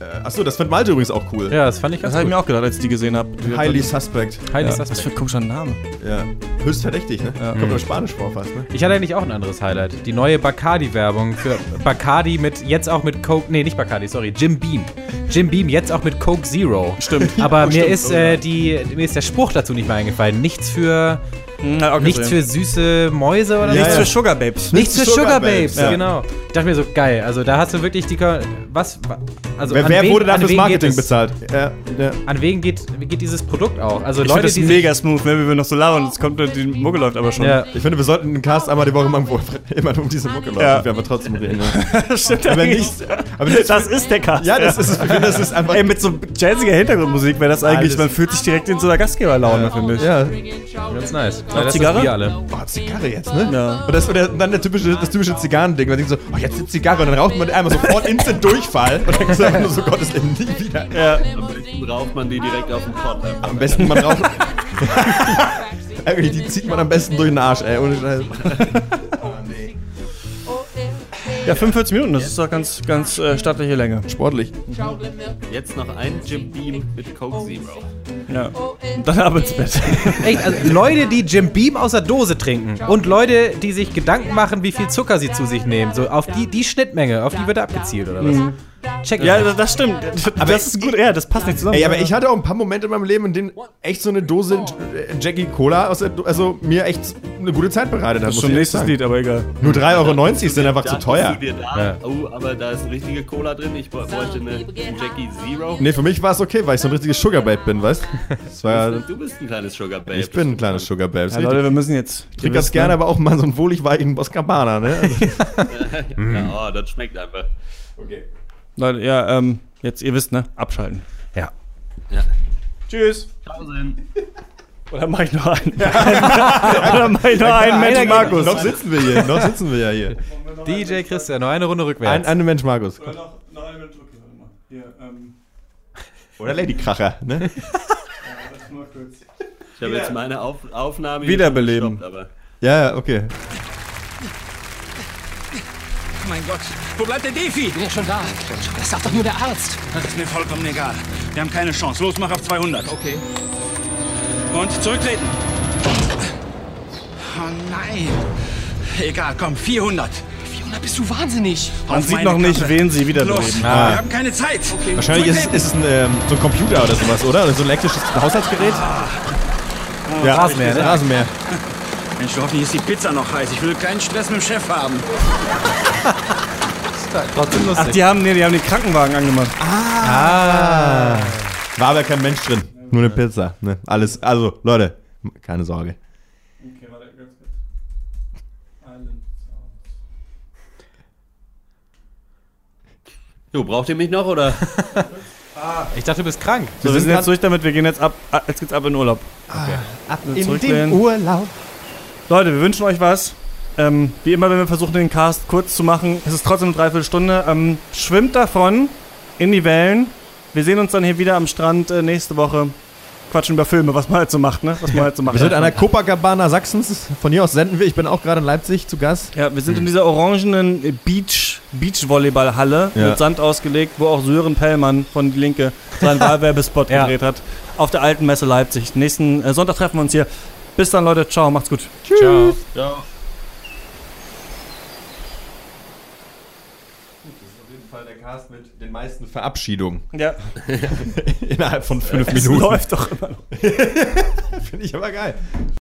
Äh, Achso, das fand Malte übrigens auch cool. Ja, das fand ich Das ganz habe ich mir auch gedacht, als ich die gesehen habe. Highly Suspect. Highly Ja, suspect. was für ein komischer Name. Ja. Höchst verdächtig, ne? Ja. Kommt auf Spanisch vor fast, ne? Ich hatte eigentlich auch ein anderes Highlight. Die neue Bacardi-Werbung für Bacardi mit jetzt auch mit Coke. Nee, nicht Bacardi, sorry, Jim Beam. Jim Beam jetzt auch mit Coke Zero. Stimmt. Aber mir Stimmt, ist äh, die mir ist der Spruch dazu nicht mehr eingefallen. Nichts für Na, Nichts für süße Mäuse oder Nichts so? für Sugar Babes. Nichts für Sugar Babes, ja. genau. Ich dachte mir so, geil. Also da hast du wirklich die. Ko- Was? Also Wer, wen- wurde da an fürs wen geht Marketing bezahlt? Ja, ja. An wen geht, geht dieses Produkt auch? Also Ich Leute, das die mega smooth, ne? wie wir noch so labern. Jetzt kommt die Mucke läuft aber schon. ja, Ich finde, wir sollten einen Cast einmal die Woche machen, wo immer um diese Mucke läuft. Ja. Wir aber trotzdem reden. Ne? das stimmt Aber nicht. Aber nicht Das ist der Cast. ja, das ist, ich finde, das ist einfach. Ey, mit so jazziger Hintergrundmusik wäre das eigentlich, Alles. man fühlt sich direkt in so einer Gastgeberlaune, finde ich. ja. ganz nice. Ja, das Zigarre? wir alle. Oh, Zigarre jetzt, ne? Ja. Und, das, und, dann der typische, das typische Zigarrending. Man denkt so, oh, jetzt eine Zigarre. Und dann raucht man einmal sofort instant Durchfall. Und dann gesagt nur so, Gott, ist eben nie wieder. Ja. Am besten raucht man die direkt auf den Pott. Am besten, man raucht. Die zieht man am besten durch den Arsch, ey. Ohne Scheiß. ja, 45 Minuten, das ist doch ganz, ganz äh, stattliche Länge. Sportlich. Jetzt noch ein Jim Beam mit Coke Zero. Ja. Und dann ab ins Bett. Echt, also Leute, die Jim Beam aus der Dose trinken und Leute, die sich Gedanken machen, wie viel Zucker sie zu sich nehmen, so auf die, die Schnittmenge, auf die wird abgezielt oder was? Check ja, das, das stimmt. das ist gut. Ja, das passt nicht zusammen. Ey, aber ich hatte auch ein paar Momente in meinem Leben, in denen echt so eine Dose äh, Jackie Cola aus der also mir echt eine gute Zeit bereitet hat. das ist schon nächstes sagen. Lied, aber egal. Nur 3,90 Euro sind einfach zu teuer. Du dir da, Ja. Oh, aber da ist eine richtige Cola drin. Ich bräuchte eine, eine Jackie Zero. Nee, für mich war es okay, weil ich so ein richtiges Sugar Babe bin, weißt du? war Du bist ein kleines Sugar Babe. Ich bin ein kleines Sugar Babe. Ja. Leute, wir müssen jetzt. Ich trinke ganz gerne, aber auch mal so einen wohlig weichen Boscabana, ne? Also, Ja, oh, das schmeckt einfach. Leute, ja, ähm, jetzt, ihr wisst, ne? Abschalten. Ja. Ja. Tschüss. Tausend. Oder mach ich noch einen? Oder mach ich noch einen Mensch Markus? noch sitzen wir hier, noch sitzen wir ja hier. DJ Christian, noch eine Runde Ein, rückwärts. eine Mensch Markus. Noch, noch eine warte mal. Hier, ähm, Oder Ladykracher, ne? mal kurz. Ich habe jetzt meine Auf Aufnahme hier Wiederbeleben. gestoppt, aber Ja, ja, okay. Mein Gott, wo bleibt der Defi? bin ja schon da. Das sagt doch nur der Arzt. Das ist mir vollkommen egal. Wir haben keine Chance. Los, mach auf 200. Okay. Und zurücktreten. Oh nein. Egal, komm, 400. 400, bist du wahnsinnig. Man Auf sieht noch nicht, wen sie Los, wiederbeleben. Ah. wir haben keine Zeit. Okay. Wahrscheinlich ist, es- ist es ein, ähm, so ein Computer oder sowas, oder? Oder so ein elektrisches Haushaltsgerät? Ja, Rasenmäher, ne? Rasenmäher. Mensch, hoffentlich ist die Pizza noch heiß. Ich will keinen Stress mit dem Chef haben. Trotzdem Ach, lustig. die haben, nee, die haben den Krankenwagen angemacht. Ah. War aber kein Mensch drin. Nur eine Pizza. Ne? Alles, also, Leute, keine Sorge. Okay, warte, ganz Jo, braucht ihr mich noch oder? Ich dachte, du bist krank. So, wir sind jetzt durch damit, wir gehen jetzt ab, ah, jetzt geht's ab in Urlaub. Ab in den Urlaub. Leute, wir wünschen euch was. Ähm, wie immer, wenn wir versuchen, den Cast kurz zu machen, es ist trotzdem eine Dreiviertelstunde. Ähm, schwimmt davon in die Wellen. Wir sehen uns dann hier wieder am Strand äh, nächste Woche. Quatschen über Filme, was man halt so macht, ne? Was man halt so macht. Wir sind an der Copacabana Sachsens. Von hier aus senden wir. Ich bin auch gerade in Leipzig zu Gast. Ja, wir sind in dieser orangenen Beach, Beachvolleyballhalle Ja. mit Sand ausgelegt, wo auch Sören Pellmann von Die Linke seinen Wahlwerbespot Ja. gedreht hat. Auf der alten Messe Leipzig. Nächsten äh, Sonntag treffen wir uns hier. Bis dann, Leute. Ciao, macht's gut. Ciao. Ciao. Fall der Cast mit den meisten Verabschiedungen. Ja, Innerhalb von fünf es Minuten. läuft doch immer noch. Finde ich aber geil.